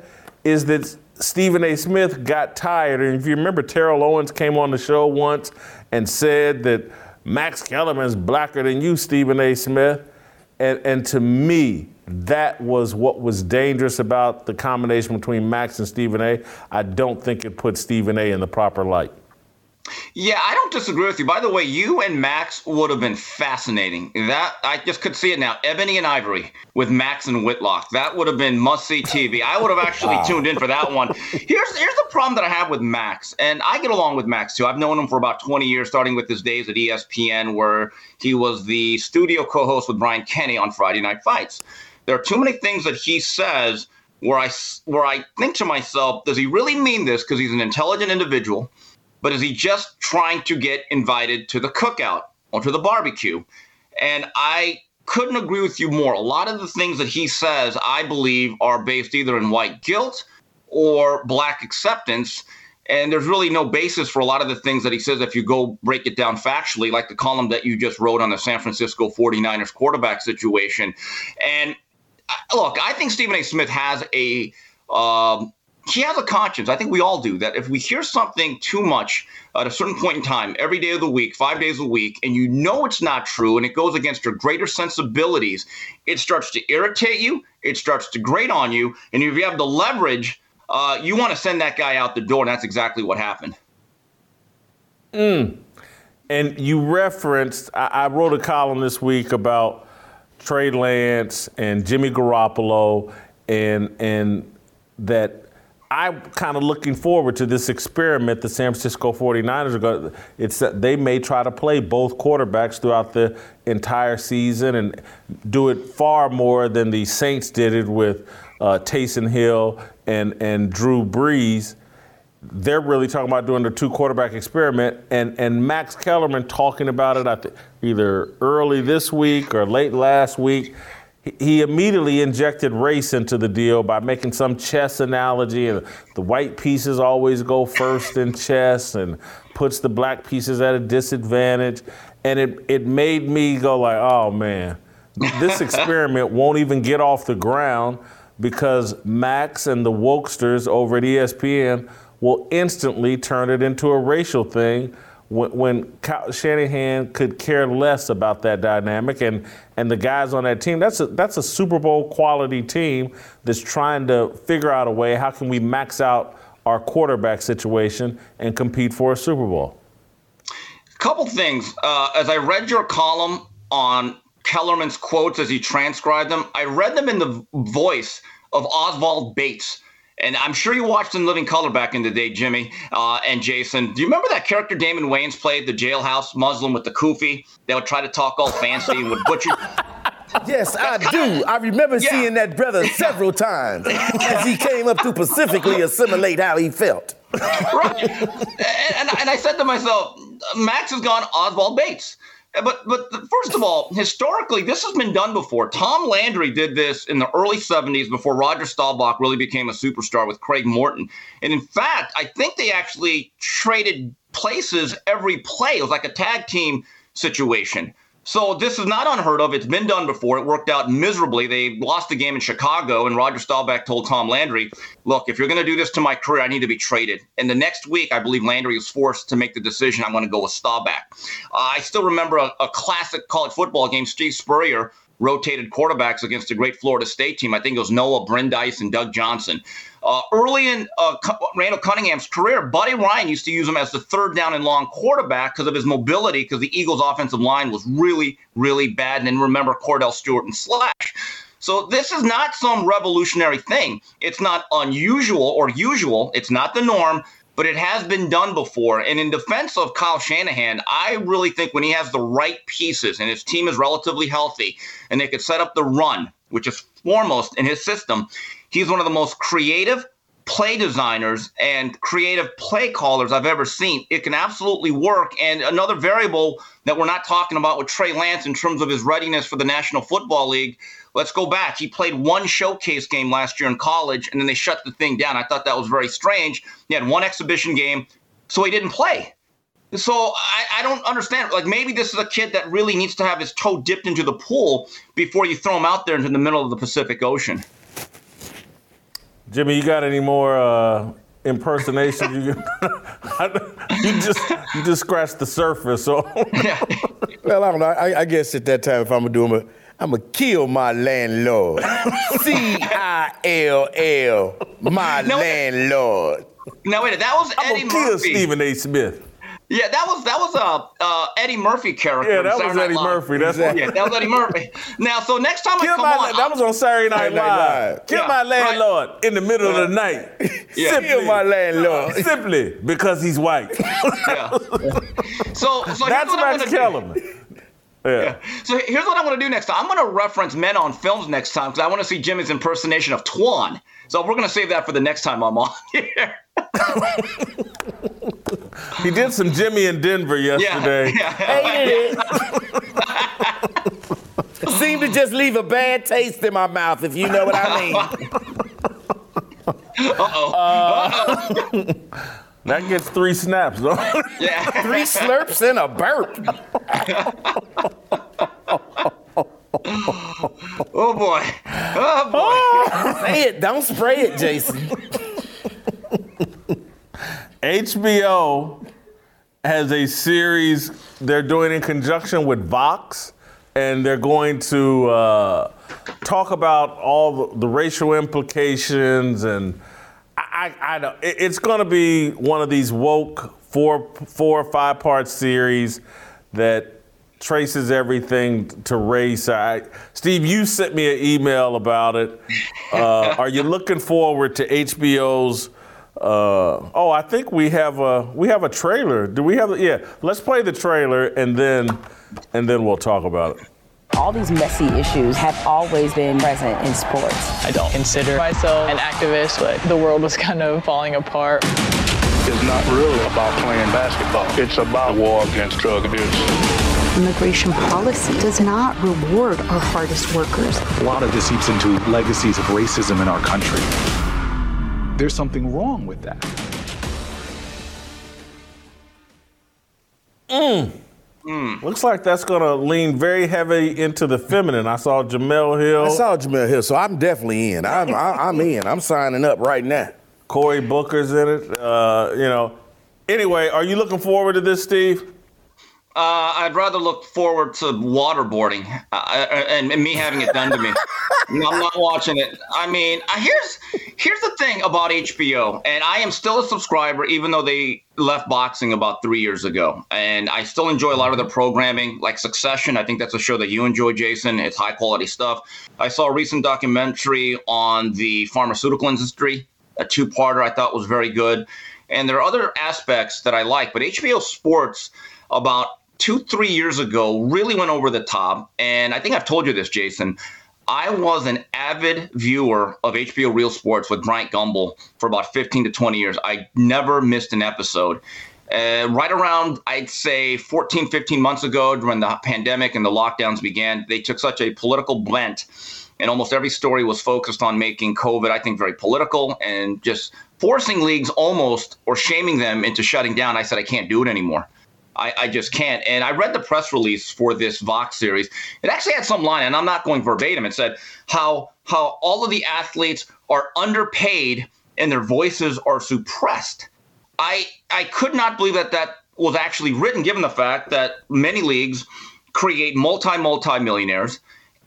is that Stephen A. Smith got tired. And if you remember, Terrell Owens came on the show once and said that Max Kellerman's blacker than you, Stephen A. Smith. And, and to me, that was what was dangerous about the combination between Max and Stephen A. I don't think it put Stephen A. in the proper light. Yeah, I don't disagree with you. By the way, you and Max would have been fascinating. That I just could see it now. Ebony and Ivory with Max and Whitlock. That would have been must see TV. I would have actually tuned in for that one. Here's here's the problem that I have with Max, and I get along with Max too. I've known him for about 20 years, starting with his days at ESPN, where he was the studio co-host with Brian Kenny on Friday Night Fights. There are too many things that he says where I where I think to myself, does he really mean this? Because he's an intelligent individual but is he just trying to get invited to the cookout or to the barbecue? And I couldn't agree with you more. A lot of the things that he says, I believe, are based either in white guilt or black acceptance. And there's really no basis for a lot of the things that he says if you go break it down factually, like the column that you just wrote on the San Francisco 49ers quarterback situation. And uh, look, I think Stephen A. Smith has a um, he has a conscience. I think we all do that. If we hear something too much at a certain point in time, every day of the week, five days a week, and you know it's not true and it goes against your greater sensibilities, it starts to irritate you, it starts to grate on you. And if you have the leverage, uh, you want to send that guy out the door. And that's exactly what happened. Mm. And you referenced, I, I wrote a column this week about Trey Lance and Jimmy Garoppolo and and that I'm kind of looking forward to this experiment the San Francisco 49ers are going to. It's that they may try to play both quarterbacks throughout the entire season and do it far more than the Saints did it with uh, Taysom Hill and, and Drew Brees. They're really talking about doing the two quarterback experiment, and, and Max Kellerman talking about it think either early this week or late last week he immediately injected race into the deal by making some chess analogy and the white pieces always go first in chess and puts the black pieces at a disadvantage. And it, it made me go like oh man this [laughs] experiment won't even get off the ground because max and the wokesters over at espn will instantly turn it into a racial thing when, Shanahan could care less about that dynamic, and and the guys on that team, that's a that's a Super Bowl quality team that's trying to figure out a way how can we max out our quarterback situation and compete for a Super Bowl. A couple things. Uh, as I read your column on Kellerman's quotes as he transcribed them, I read them in the voice of Oswald Bates and I'm sure you watched in Living Color back in the day, Jimmy uh, and Jason. Do you remember that character Damon Wayans played, the jailhouse Muslim with the kufi that would try to talk all fancy and would butcher? [laughs] Yes, I do. I remember yeah. seeing that brother [laughs] several times as he came up to pacifically assimilate how he felt. right. And, and I said to myself, Max has gone Oswald Bates. But but first of all, historically, this has been done before. Tom Landry did this in the early 70s before Roger Staubach really became a superstar with Craig Morton. And in fact, I think they actually traded places every play. It was like a tag team situation. So this is not unheard of. It's been done before. It worked out miserably. They lost the game in Chicago, and Roger Staubach told Tom Landry, "Look, if you're going to do this to my career, I need to be traded." And the next week, I believe Landry was forced to make the decision. I'm going to go with Staubach. Uh, I still remember a, a classic college football game. Steve Spurrier rotated quarterbacks against a great Florida State team. I think it was Noah Brindise and Doug Johnson. Uh, early in uh, Randall Cunningham's career, Buddy Ryan used to use him as the third down and long quarterback because of his mobility, because the Eagles' offensive line was really, really bad. And then remember Kordell Stewart and Slash. So this is not some revolutionary thing. It's not unusual or usual. It's not the norm but it has been done before. And in defense of Kyle Shanahan, I really think when he has the right pieces and his team is relatively healthy and they could set up the run, which is foremost in his system, he's one of the most creative, play designers and creative play callers I've ever seen. It can absolutely work. And another variable that we're not talking about with Trey Lance in terms of his readiness for the National Football League. Let's go back. He played one showcase game last year in college, and then they shut the thing down. I thought that was very strange. He had one exhibition game, so he didn't play. So I, I, don't understand. Like maybe this is a kid that really needs to have his toe dipped into the pool before you throw him out there into the middle of the Pacific Ocean. Jimmy, you got any more uh, impersonations? you, [laughs] you just you just scratched the surface. So. [laughs] well, I don't know. I, I, guess at that time, if I'm gonna do them, I'm gonna kill my landlord. C I L L, my no, landlord. No, wait, that was Eddie I'm gonna Murphy. kill Stephen A. Smith. Yeah, that was that was a uh, Eddie Murphy character. Yeah, that was Eddie Murphy. That's exactly. yeah, that was Eddie Murphy. Now, so next time Kill I come my, on, that was on Saturday Night, Live. Live. Kill yeah, my landlord right. in the middle of the night. Yeah. Simply, [laughs] Kill my landlord simply because he's white. [laughs] yeah. So, so that's Max Kellerman. [laughs] Yeah. yeah. So here's what I'm going to do next time. I'm going to reference men on films next time because I want to see Jimmy's impersonation of Twan. So we're going to save that for the next time I'm on here. He did some Jimmy in Denver yesterday. Yeah, yeah. Hated it. [laughs] Seemed to just leave a bad taste in my mouth, if you know what I mean. Uh-oh. Uh, [laughs] that gets three snaps, though. Yeah. [laughs] three slurps and a burp. oh boy. Oh boy. Say it. Don't spray it, Jason. HBO has a series they're doing in conjunction with Vox, and they're going to uh, talk about all the, the, racial implications. And I, I, I it, it's going to be one of these woke four, four or five part series that traces everything to race. I, Steve, you sent me an email about it. Uh, are you looking forward to HBO's? Uh, oh, I think we have a we have a trailer. Do we have? A, yeah, let's play the trailer and then and then we'll talk about it. All these messy issues have always been present in sports. I don't consider myself an activist, but the world was kind of falling apart. It's not really about playing basketball. It's about war against drug abuse. Immigration policy does not reward our hardest workers. A lot of this seeps into legacies of racism in our country there's something wrong with that. Mm. Mm. Looks like that's going to lean very heavy into the feminine. I saw Jemele Hill. I saw Jemele Hill, so I'm definitely in. [laughs] I'm, I, am in. I'm signing up right now. Cory Booker's in it. Uh, you know. Anyway, are you looking forward to this, Steve? Uh, I'd rather look forward to waterboarding uh, uh and, and, me having it done to me. no, I'm not watching it. I mean, here's here's the thing about HBO, and I am still a subscriber, even though they left boxing about three years ago, and I still enjoy a lot of their programming, like Succession. I think that's a show that you enjoy, Jason. It's high quality stuff. I saw a recent documentary on the pharmaceutical industry, a two parter. I thought was very good, and there are other aspects that I like, but HBO Sports about two, three years ago really went over the top. And I think I've told you this, Jason. I was an avid viewer of HBO Real Sports with Bryant Gumbel for about 15 to 20 years. I never missed an episode. Uh, right around, I'd say 14, 15 months ago, when the pandemic and the lockdowns began, they took such a political bent, and almost every story was focused on making COVID, I think, very political and just forcing leagues almost or shaming them into shutting down. I said, I can't do it anymore. I, I, just can't. And I read the press release for this Vox series. It actually had some line, and I'm not going verbatim. It said how how all of the athletes are underpaid and their voices are suppressed. I I could not believe that that was actually written, given the fact that many leagues create multi multi millionaires.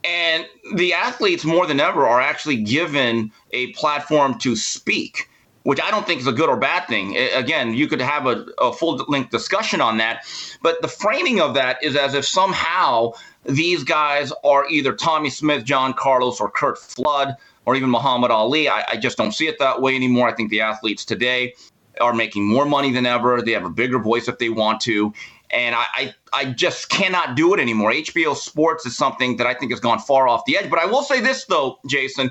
And the athletes more than ever are actually given a platform to speak which I don't think is a good or bad thing. Again, you could have a, a full length discussion on that, but the framing of that is as if somehow these guys are either Tommie Smith, John Carlos, or Curt Flood, or even Muhammad Ali. I, I just don't see it that way anymore. I think the athletes today are making more money than ever. They have a bigger voice if they want to. And I, I, I just cannot do it anymore. HBO Sports is something that I think has gone far off the edge. But I will say this, though, Jason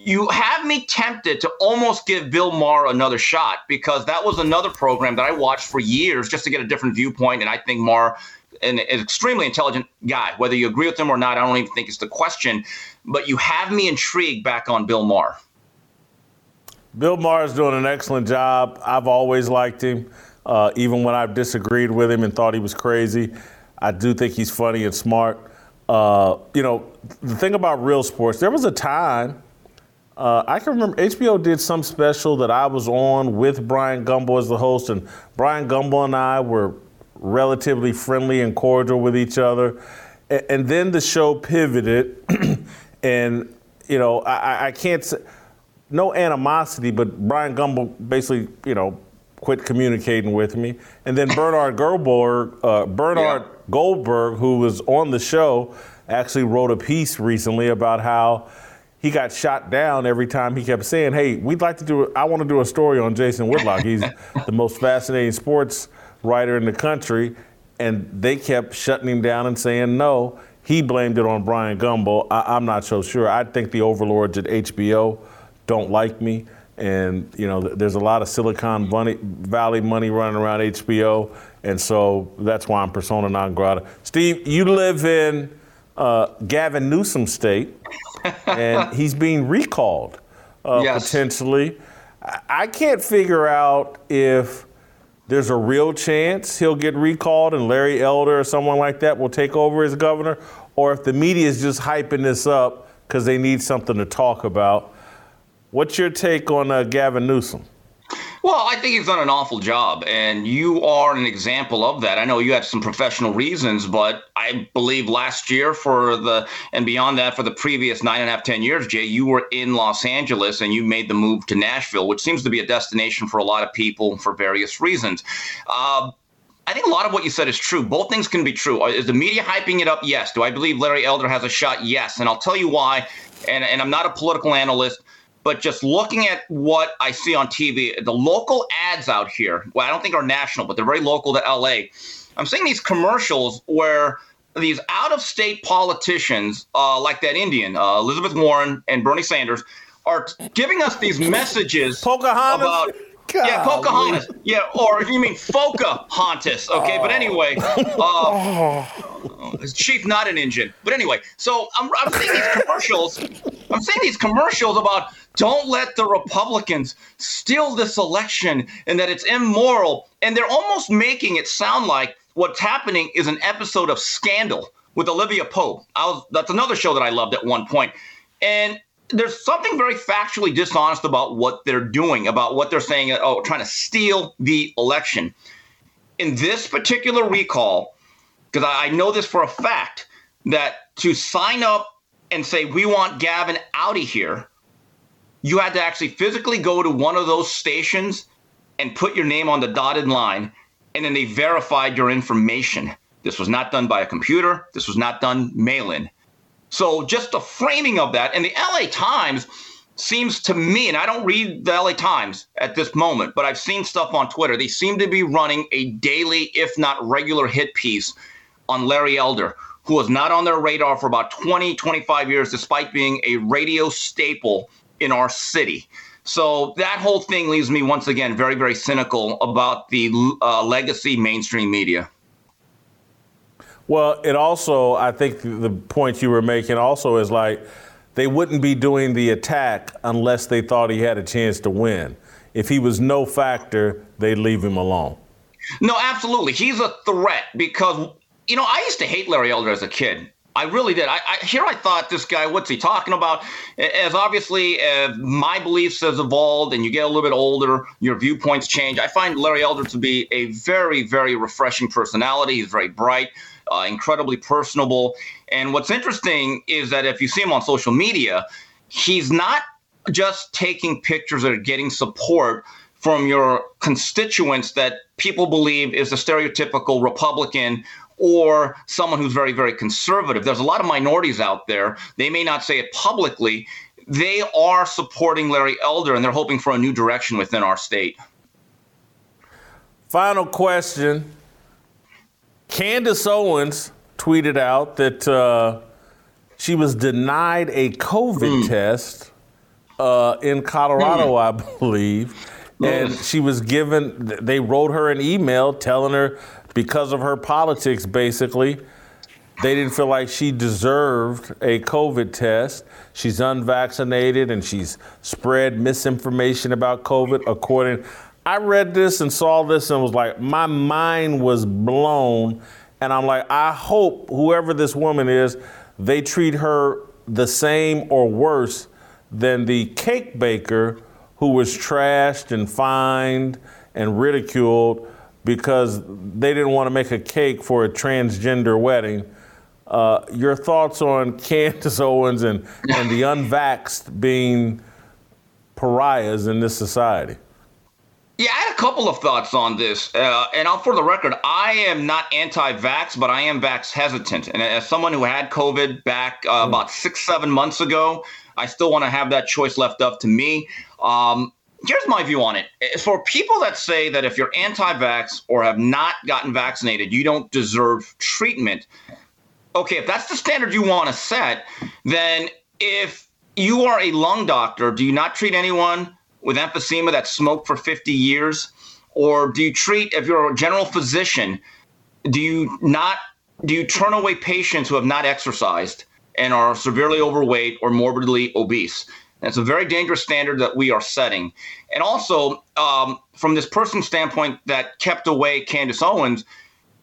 you have me tempted to almost give Bill Maher another shot because that was another program that I watched for years just to get a different viewpoint. And I think Maher, an, an extremely intelligent guy, whether you agree with him or not, I don't even think it's the question. But you have me intrigued back on Bill Maher. Bill Maher is doing an excellent job. I've always liked him, uh, even when I've disagreed with him and thought he was crazy. I do think he's funny and smart. Uh, you know, the thing about real sports, there was a time uh, I can remember HBO did some special that I was on with Brian Gumbel as the host, and Brian Gumbel and I were relatively friendly and cordial with each other. And, and then the show pivoted, [clears throat] and you know, I, I can't say no animosity, but Brian Gumbel basically, you know, quit communicating with me. And then Bernard Goldberg, uh, Bernard yeah. Goldberg, who was on the show, actually wrote a piece recently about how he got shot down every time he kept saying, "Hey, we'd like to do. I want to do a story on Jason Whitlock. He's [laughs] the most fascinating sports writer in the country." And they kept shutting him down and saying no. He blamed it on Bryant Gumbel. I, am not so sure. I think the overlords at HBO don't like me, and you know, there's a lot of Silicon Valley money running around HBO, and so that's why I'm persona non grata. Steve, you live in uh, Gavin Newsom state and [laughs] he's being recalled uh, yes. potentially. I can't figure out if there's a real chance he'll get recalled and Larry Elder or someone like that will take over as governor, or if the media is just hyping this up because they need something to talk about. What's your take on uh, Gavin Newsom? Well, I think he's done an awful job, and you are an example of that. I know you have some professional reasons, but I believe last year for the and beyond that for the previous nine and a half, ten years, Jay, you were in Los Angeles and you made the move to Nashville, which seems to be a destination for a lot of people for various reasons. Uh, I think a lot of what you said is true. Both things can be true. Is the media hyping it up? Yes. Do I believe Larry Elder has a shot? Yes. And I'll tell you why. And, and I'm not a political analyst but just looking at what I see on TV, the local ads out here, well, I don't think are national, but they're very local to LA. I'm seeing these commercials where these out of state politicians, uh, like that Indian, uh, Elizabeth Warren and Bernie Sanders, are giving us these messages Pocahontas? about. God. Yeah, Pocahontas. Yeah, or you mean Pocahontas. Okay, oh. but anyway, uh, Chief, not an engine. But anyway, so I'm, I'm seeing these commercials. I'm seeing these commercials about don't let the Republicans steal this election and that it's immoral. And they're almost making it sound like what's happening is an episode of Scandal with Olivia Pope. I was, that's another show that I loved at one point. And there's something very factually dishonest about what they're doing, about what they're saying, oh, trying to steal the election. In this particular recall, because I know this for a fact, that to sign up and say, we want Gavin out of here, you had to actually physically go to one of those stations and put your name on the dotted line, and then they verified your information. This was not done by a computer. This was not done mail in. So, just the framing of that, and the LA Times seems to me, and I don't read the LA Times at this moment, but I've seen stuff on Twitter. They seem to be running a daily, if not regular, hit piece on Larry Elder, who was not on their radar for about 20, 25 years, despite being a radio staple in our city. So that whole thing leaves me once again very, very cynical about the uh, legacy mainstream media. Well, it also, I think the point you were making also is like they wouldn't be doing the attack unless they thought he had a chance to win. If he was no factor, they'd leave him alone. No, absolutely. He's a threat because, you know, I used to hate Larry Elder as a kid. I really did. I, I, here I thought this guy, what's he talking about? As obviously as my beliefs has evolved and you get a little bit older, your viewpoints change. I find Larry Elder to be a very, very refreshing personality. He's very bright, uh, incredibly personable. And what's interesting is that if you see him on social media, he's not just taking pictures or getting support from your constituents that people believe is the stereotypical Republican or someone who's very, very conservative. There's a lot of minorities out there. They may not say it publicly. They are supporting Larry Elder and they're hoping for a new direction within our state. Final question. Candace Owens tweeted out that uh, she was denied a COVID mm. test uh, in Colorado, I believe. And she was given, they wrote her an email telling her because of her politics, basically, they didn't feel like she deserved a COVID test. She's unvaccinated and she's spread misinformation about COVID. According, I read this and saw this and was like, my mind was blown. And I'm like, I hope whoever this woman is, they treat her the same or worse than the cake baker who was trashed and fined and ridiculed because they didn't want to make a cake for a transgender wedding. Uh, your thoughts on [laughs] Candace Owens and, and the unvaxxed being pariahs in this society? Yeah, I had a couple of thoughts on this. Uh, and I'll, for the record, I am not anti vax, but I am vax hesitant. And as someone who had COVID back uh, mm. about six, seven months ago, I still want to have that choice left up to me. Um, here's my view on it. For people that say that if you're anti vax or have not gotten vaccinated, you don't deserve treatment. Okay, if that's the standard you want to set, then if you are a lung doctor, do you not treat anyone with emphysema that smoked for 50 years? Or do you treat, if you're a general physician, do you not, do you turn away patients who have not exercised and are severely overweight or morbidly obese? And it's a very dangerous standard that we are setting. And also, um, from this person's standpoint that kept away Candace Owens,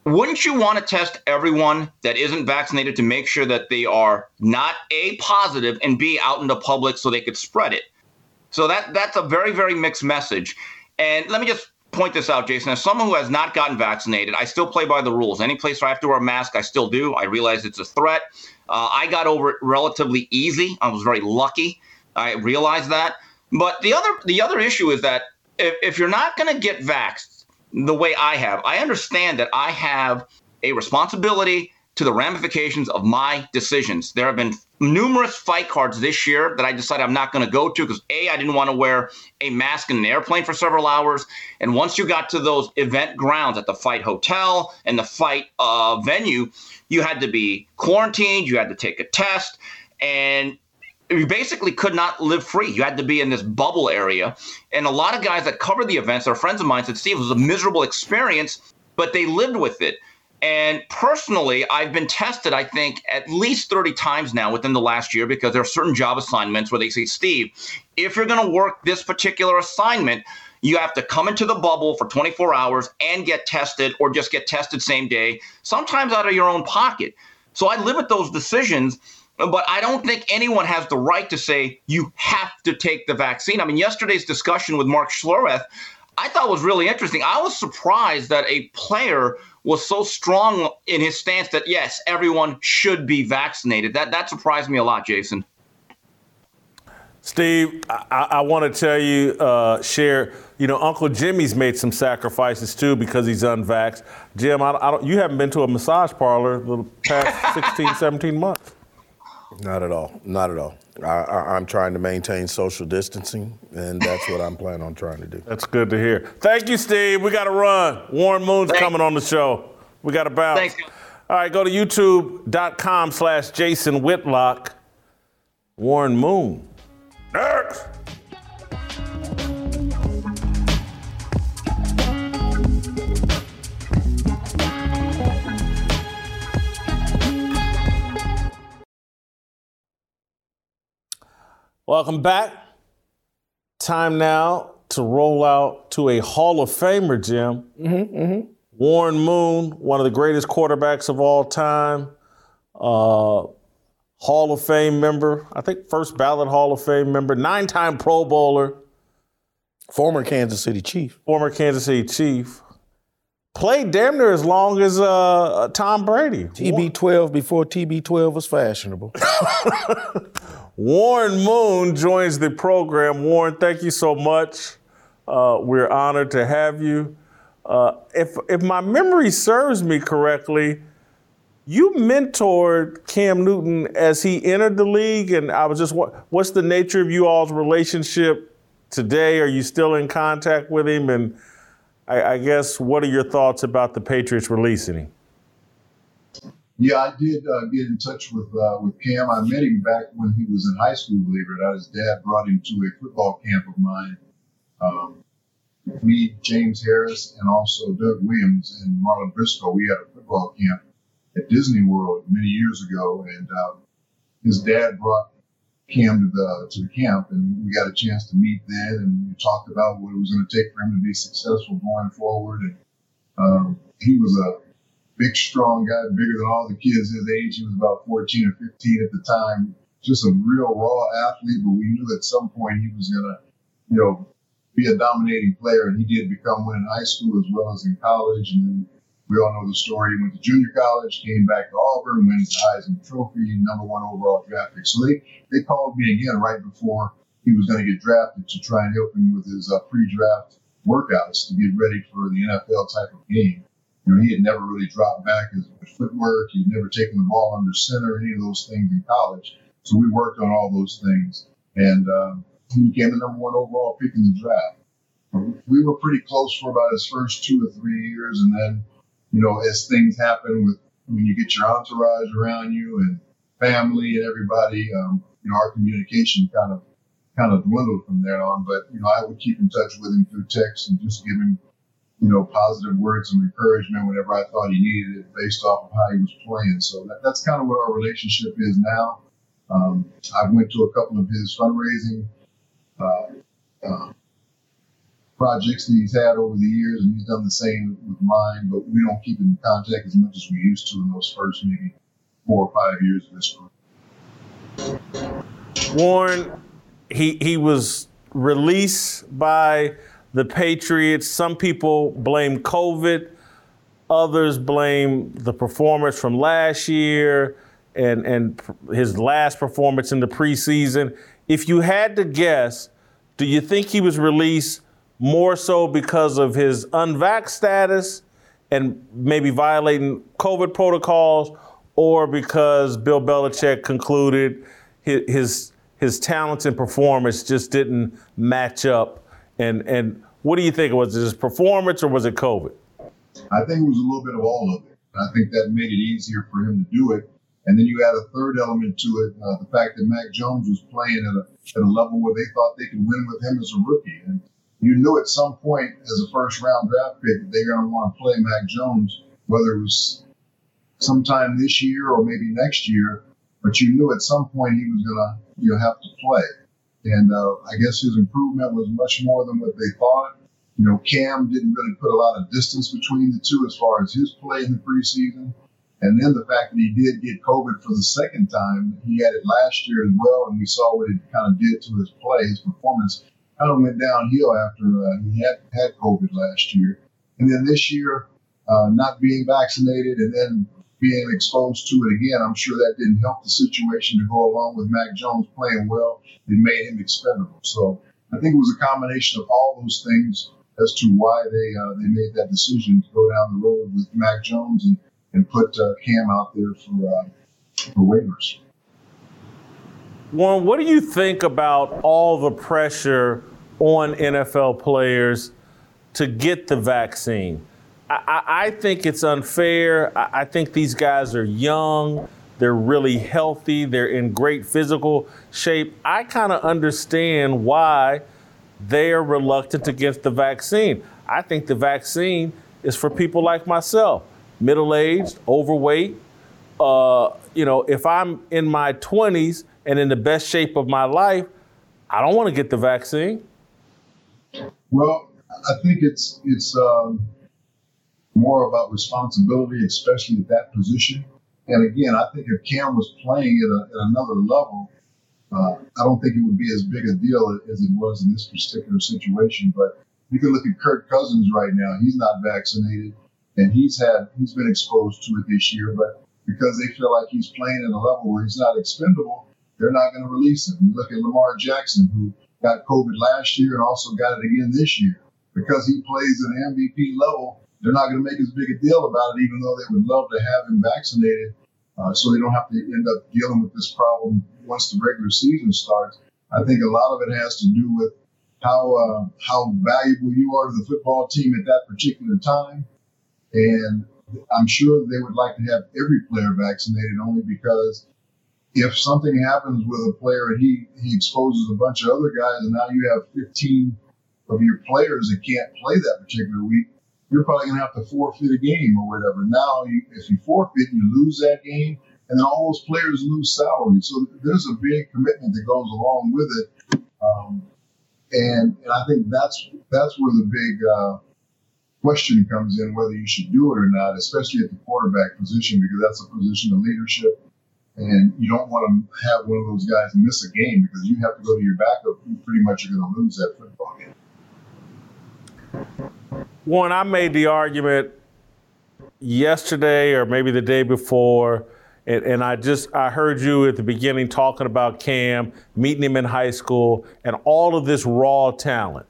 wouldn't you want to test everyone that isn't vaccinated to make sure that they are not A, positive, and B, out in the public so they could spread it? So that that's a very very mixed message. And let me just point this out, Jason. As someone who has not gotten vaccinated, I still play by the rules. Any place where I have to wear a mask, I still do. I realize it's a threat. Uh, I got over it relatively easy. I was very lucky. I realize that. But the other the other issue is that if, if you're not going to get vaxxed the way I have, I understand that I have a responsibility to the ramifications of my decisions. There have been numerous fight cards this year that I decided I'm not going to go to because A, I didn't want to wear a mask in an airplane for several hours. And once you got to those event grounds at the fight hotel and the fight uh, venue, you had to be quarantined, you had to take a test, and you basically could not live free. You had to be in this bubble area. And a lot of guys that cover the events, are friends of mine, said, Steve, it was a miserable experience, but they lived with it. And personally, I've been tested, I think, at least 30 times now within the last year because there are certain job assignments where they say, Steve, if you're going to work this particular assignment, you have to come into the bubble for 24 hours and get tested or just get tested same day, sometimes out of your own pocket. So I live with those decisions, but I don't think anyone has the right to say you have to take the vaccine. I mean, yesterday's discussion with Mark Schlereth, I thought was really interesting. I was surprised that a player was so strong in his stance that yes, everyone should be vaccinated. That that surprised me a lot, Jason. Steve, I, I want to tell you, uh, share. You know, Uncle Jimmy's made some sacrifices too because he's unvaxxed. Jim, I, I you haven't been to a massage parlor the past [laughs] 16, 17 months. Not at all. Not at all. I, am trying to maintain social distancing, and that's what I'm planning on trying to do. That's good to hear. Thank you, Steve. We got to run. Warren Moon's Thanks. coming on the show. We got to bounce. Thanks. All right, go to youtube.com slash Jason Whitlock. Warren Moon. Next. Welcome back. Time now to roll out to a Hall of Famer, Jim. Mm-hmm, mm-hmm. Warren Moon, one of the greatest quarterbacks of all time, uh, Hall of Fame member, I think first ballot Hall of Fame member, nine time Pro Bowler. Former Kansas City Chief. Former Kansas City Chief. Played damn near as long as uh, Tom Brady. TB12 before TB12 was fashionable. [laughs] Warren Moon joins the program. Warren, thank you so much. Uh, we're honored to have you. Uh, if if my memory serves me correctly, you mentored Cam Newton as he entered the league, and I was just what's the nature of you all's relationship today? Are you still in contact with him? And I, I guess what are your thoughts about the Patriots releasing him? Yeah, I did uh, get in touch with uh, with Cam. I met him back when he was in high school. Believe it or not, his dad brought him to a football camp of mine. Um, me, James Harris, and also Doug Williams and Marlon Briscoe. We had a football camp at Disney World many years ago, and um, his dad brought Cam to the to the camp, and we got a chance to meet then, and we talked about what it was going to take for him to be successful going forward. And um, he was a big, strong guy, bigger than all the kids his age. He was about 14 or 15 at the time. Just a real raw athlete, but we knew at some point he was going to, you know, be a dominating player, and he did become one in high school as well as in college. And we all know the story. He went to junior college, came back to Auburn, wins the Heisman Trophy, number one overall draft pick. So they, they called me again right before he was going to get drafted to try and help him with his uh, pre-draft workouts to get ready for the NFL type of game. You know, he had never really dropped back his footwork. He'd never taken the ball under center, any of those things in college. So we worked on all those things. And um, he became the number one overall pick in the draft. We were pretty close for about his first two or three years. And then, you know, as things happen with when you get your entourage around you and family and everybody, um, you know, our communication kind of kind of dwindled from there on. But you know, I would keep in touch with him through text and just give him you know, positive words of encouragement whenever I thought he needed it based off of how he was playing. So that, that's kind of what our relationship is now. Um, I went to a couple of his fundraising uh, uh, projects that he's had over the years, and he's done the same with mine, but we don't keep in contact as much as we used to in those first maybe four or five years of this. Warren, he, he was released by the Patriots. Some people blame COVID, others blame the performance from last year and, and his last performance in the preseason. If you had to guess, do you think he was released more so because of his unvax status and maybe violating COVID protocols, or because Bill Belichick concluded his, his his talents and performance just didn't match up and and what do you think? Was his performance or was it COVID? I think it was a little bit of all of it. I think that made it easier for him to do it. And then you add a third element to it, uh, the fact that Mac Jones was playing at a, at a level where they thought they could win with him as a rookie. And you knew at some point as a first round draft pick that they're going to want to play Mac Jones, whether it was sometime this year or maybe next year. But you knew at some point he was going to you know, have to play. And uh, I guess his improvement was much more than what they thought. You know, Cam didn't really put a lot of distance between the two as far as his play in the preseason. And then the fact that he did get COVID for the second time, he had it last year as well, and we saw what it kind of did to his play. His performance kind of went downhill after uh, he had had COVID last year. And then this year, uh, not being vaccinated and then being exposed to it again, I'm sure that didn't help the situation to go along with Mac Jones playing well. It made him expendable. So I think it was a combination of all those things as to why they uh, they made that decision to go down the road with Mac Jones and, and put uh, Cam out there for uh, for waivers. Warren, what do you think about all the pressure on NFL players to get the vaccine? I, I think it's unfair. I, I think these guys are young. They're really healthy. They're in great physical shape. I kind of understand why they are reluctant against the vaccine. I think the vaccine is for people like myself, middle aged, overweight. Uh, you know, if I'm in my 20s and in the best shape of my life, I don't want to get the vaccine. Well, I think it's it's um, more about responsibility, especially at that position. And again, I think if Cam was playing at, a, at another level, uh, I don't think it would be as big a deal as it was in this particular situation. But you can look at Kirk Cousins right now; he's not vaccinated, and he's had he's been exposed to it this year. But because they feel like he's playing at a level where he's not expendable, they're not going to release him. You look at Lamar Jackson, who got COVID last year and also got it again this year. Because he plays at an MVP level, they're not going to make as big a deal about it, even though they would love to have him vaccinated uh, so they don't have to end up dealing with this problem once the regular season starts. I think a lot of it has to do with how uh, how valuable you are to the football team at that particular time, and I'm sure they would like to have every player vaccinated only because if something happens with a player and he, he exposes a bunch of other guys and now you have 15 of your players that can't play that particular week, you're probably going to have to forfeit a game or whatever. Now, you, if you forfeit, you lose that game, and then all those players lose salary. So there's a big commitment that goes along with it. Um, and, and I think that's that's where the big uh, question comes in whether you should do it or not, especially at the quarterback position, because that's a position of leadership. And you don't want to have one of those guys miss a game because you have to go to your backup. You pretty much are going to lose that football game. One, I made the argument yesterday or maybe the day before, and, and, I just I heard you at the beginning talking about Cam, meeting him in high school, and all of this raw talent.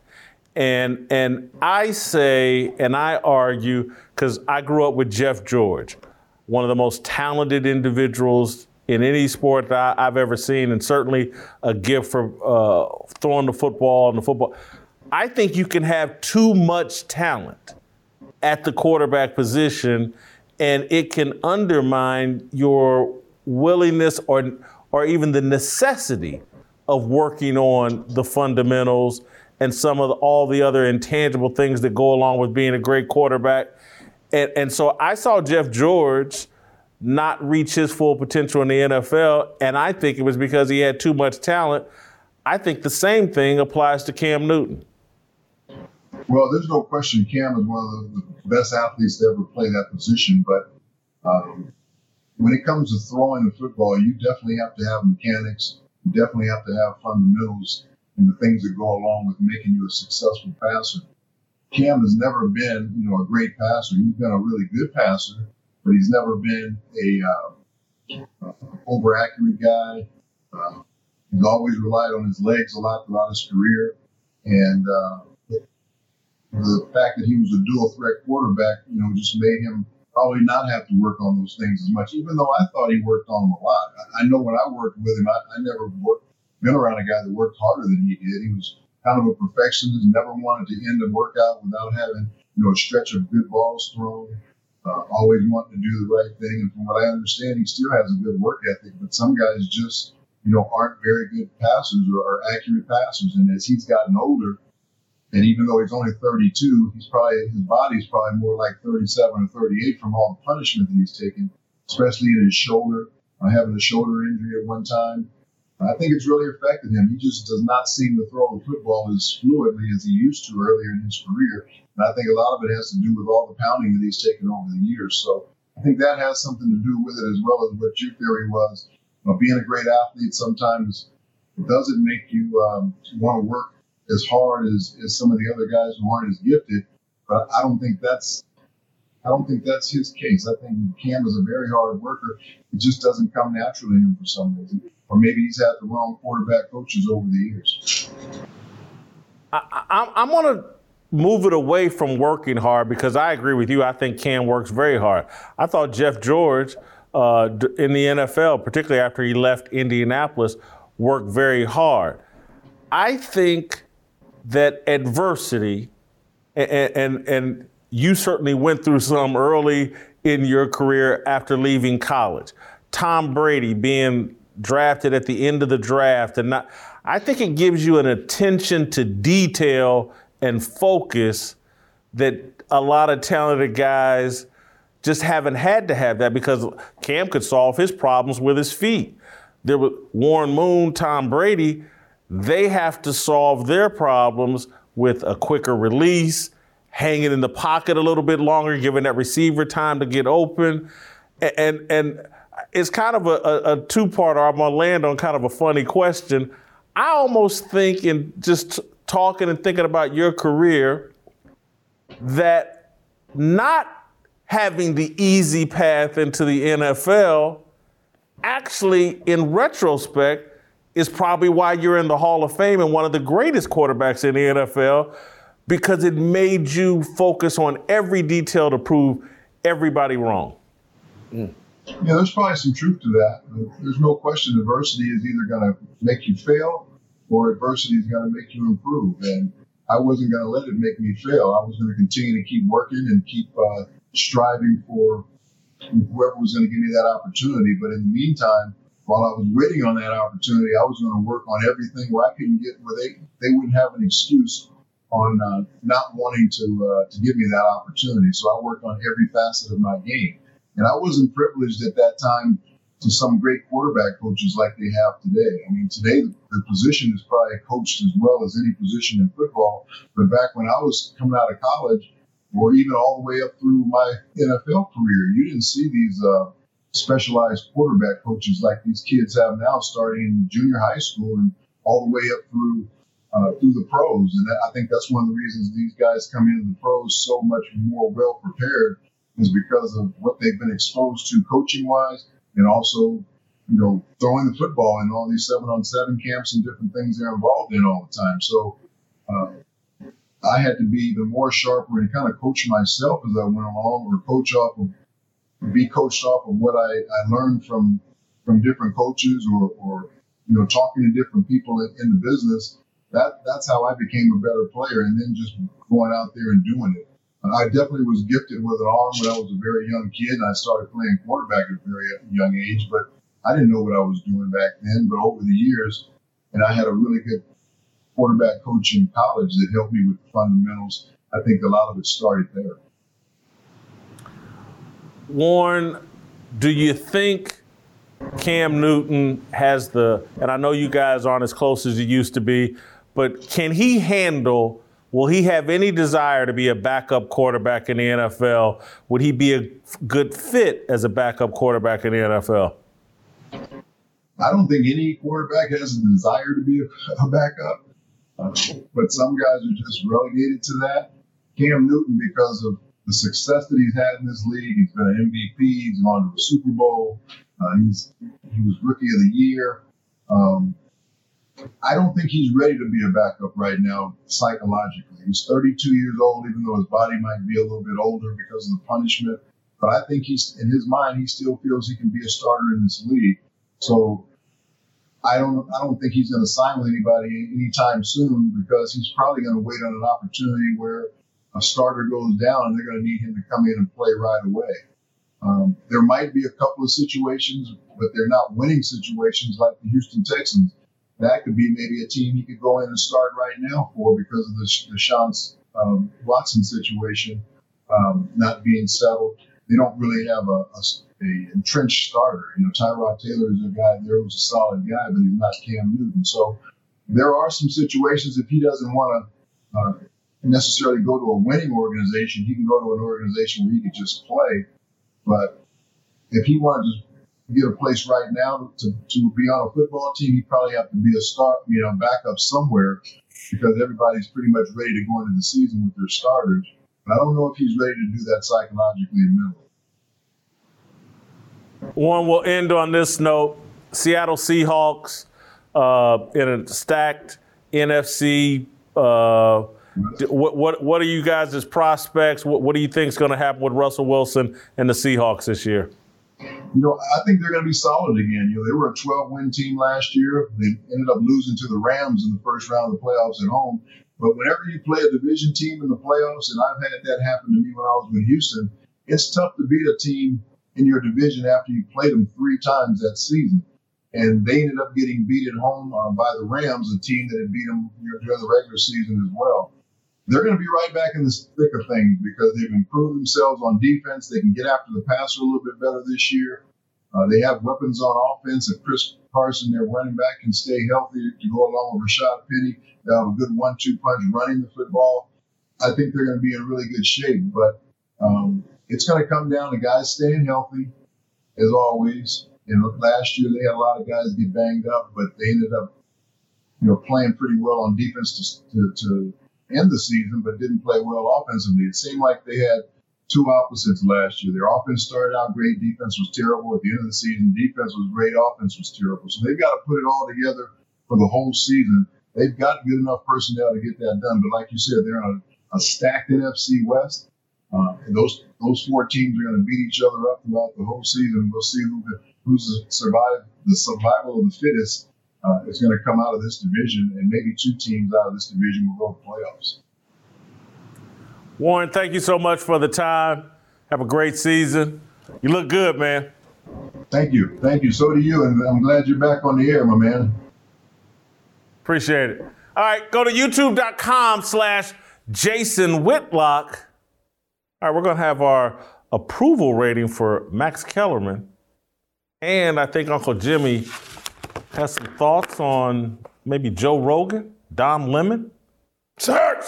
And and I say and I argue because I grew up with Jeff George, one of the most talented individuals in any sport that I, have ever seen, and certainly a gift for uh, throwing the football and the football. I think you can have too much talent at the quarterback position, and it can undermine your willingness or or even the necessity of working on the fundamentals and some of the, all the other intangible things that go along with being a great quarterback. And, and so I saw Jeff George not reach his full potential in the NFL, and I think it was because he had too much talent. I think the same thing applies to Cam Newton. Well, there's no question Cam is one of the best athletes to ever play that position. But um, when it comes to throwing the football, you definitely have to have mechanics. You definitely have to have fundamentals and the things that go along with making you a successful passer. Cam has never been, you know, a great passer. He's been a really good passer, but he's never been a uh, over accurate guy. Uh, he's always relied on his legs a lot throughout his career, and uh, the fact that he was a dual threat quarterback, you know, just made him probably not have to work on those things as much, even though I thought he worked on them a lot. I, I know when I worked with him, I, I never worked, been around a guy that worked harder than he did. He was kind of a perfectionist, never wanted to end a workout without having, you know, a stretch of good balls thrown, uh, always wanting to do the right thing. And from what I understand, he still has a good work ethic, but some guys just, you know, aren't very good passers or, or accurate passers. And as he's gotten older, and even though he's only 32, he's probably his body's probably more like 37 or 38 from all the punishment that he's taken, especially in his shoulder, uh, having a shoulder injury at one time. I think it's really affected him. He just does not seem to throw the football as fluidly as he used to earlier in his career. And I think a lot of it has to do with all the pounding that he's taken over the years. So I think that has something to do with it as well as what your theory was. You being a great athlete sometimes doesn't make you um, want to work as hard as, as some of the other guys who aren't as gifted. But I don't think that's I don't think that's his case. I think Cam is a very hard worker. It just doesn't come naturally to him for some reason. Or maybe he's had the wrong quarterback coaches over the years. I, I, I'm going to move it away from working hard because I agree with you. I think Cam works very hard. I thought Jeff George uh, in the NFL, particularly after he left Indianapolis, worked very hard. I think that adversity, and, and, and you certainly went through some early in your career after leaving college. Tom Brady being drafted at the end of the draft, and not, I think it gives you an attention to detail and focus that a lot of talented guys just haven't had to have that because Cam could solve his problems with his feet. There was Warren Moon, Tom Brady they have to solve their problems with a quicker release, hanging in the pocket a little bit longer, giving that receiver time to get open. And, and, it's kind of a, a, a two part, I'm going to land on kind of a funny question. I almost think, in just talking and thinking about your career, that not having the easy path into the NFL actually, in retrospect, is probably why you're in the Hall of Fame and one of the greatest quarterbacks in the NFL because it made you focus on every detail to prove everybody wrong. Mm. Yeah, there's probably some truth to that. There's no question adversity is either going to make you fail or adversity is going to make you improve. And I wasn't going to let it make me fail. I was going to continue to keep working and keep uh, striving for whoever was going to give me that opportunity. But in the meantime, while I was waiting on that opportunity, I was going to work on everything where I couldn't get where they they wouldn't have an excuse on uh, not wanting to uh, to give me that opportunity. So I worked on every facet of my game, and I wasn't privileged at that time to some great quarterback coaches like they have today. I mean, today the position is probably coached as well as any position in football. But back when I was coming out of college, or even all the way up through my NFL career, you didn't see these uh, specialized quarterback coaches like these kids have now, starting in junior high school and all the way up through uh, through the pros. And I think that's one of the reasons these guys come into the pros so much more well prepared is because of what they've been exposed to coaching wise and also, you know, throwing the football in all these seven on seven camps and different things they're involved in all the time. So uh, I had to be even more sharper and kind of coach myself as I went along or coach off of, be coached off of what I, I learned from, from different coaches or, or, you know, talking to different people in, in the business. That, that's how I became a better player and then just going out there and doing it. I definitely was gifted with an arm when I was a very young kid, and I started playing quarterback at a very young age. But I didn't know what I was doing back then. But over the years, and I had a really good quarterback coach in college that helped me with the fundamentals. I think a lot of it started there. Warren, do you think Cam Newton has the, and I know you guys aren't as close as you used to be, but can he handle Will he have any desire to be a backup quarterback in the NFL? Would he be a good fit as a backup quarterback in the NFL? I don't think any quarterback has a desire to be a, backup, uh, but some guys are just relegated to that. Cam Newton, because of the success that he's had in this league, he's been an MVP, he's gone to a Super Bowl, uh, he's he was Rookie of the Year. Um, I don't think he's ready to be a backup right now psychologically. He's 32 years old, even though his body might be a little bit older because of the punishment. But I think he's in his mind, he still feels he can be a starter in this league. So I don't I don't think he's going to sign with anybody anytime soon because he's probably going to wait on an opportunity where a starter goes down and they're going to need him to come in and play right away. Um, there might be a couple of situations, but they're not winning situations like the Houston Texans that could be maybe a team he could go in and start right now for because of the Deshaun um, Watson situation um, not being settled. They don't really have a, a, a, entrenched starter. You know, Tyrod Taylor is a guy there who's a solid guy, but he's not Cam Newton. So there are some situations if he doesn't want to uh, necessarily go to a winning organization, he can go to an organization where he could just play. But if he wanted to get a place right now to, to be on a football team, he probably have to be a start, you know, backup somewhere because everybody's pretty much ready to go into the season with their starters. But I don't know if he's ready to do that psychologically and mentally. One will end on this note: Seattle Seahawks uh, in a stacked NFC. Uh, what, what what are you guys' prospects? What, what do you think is going to happen with Russell Wilson and the Seahawks this year? you know, I think they're going to be solid again. You know, they were a 12 win team last year. They ended up losing to the Rams in the first round of the playoffs at home. But whenever you play a division team in the playoffs, and I've had that happen to me when I was with Houston, it's tough to beat a team in your division after you played them three times that season. And they ended up getting beat at home uh, by the Rams, a team that had beat them during the regular season as well they're going to be right back in the thick of things because they've improved themselves on defense. They can get after the passer a little bit better this year. Uh, they have weapons on offense. If Chris Carson, their running back, can stay healthy to go along with Rashad Penny, they'll have a good one-two punch running the football. I think they're going to be in really good shape. But um, it's going to come down to guys staying healthy, as always. Know, last year they had a lot of guys get banged up, but they ended up, you know, playing pretty well on defense to, to, to end the season, but didn't play well offensively. It seemed like they had two opposites last year. Their offense started out great, defense was terrible. At the end of the season, defense was great, offense was terrible. So they've got to put it all together for the whole season. They've got good enough personnel to get that done. But like you said, they're on a, a stacked NFC West. Uh, and those those four teams are going to beat each other up throughout the whole season. We'll see who who's survived the survival of the fittest uh, is going to come out of this division, and maybe two teams out of this division will go to the playoffs. Warren, thank you so much for the time. Have a great season. You look good, man. Thank you. Thank you. So do you. And I'm glad you're back on the air, my man. Appreciate it. All right, go to youtube.com slash Jason Whitlock. All right, we're going to have our approval rating for Max Kellerman. And I think Uncle Jimmy has some thoughts on maybe Joe Rogan, Don Lemon. Search!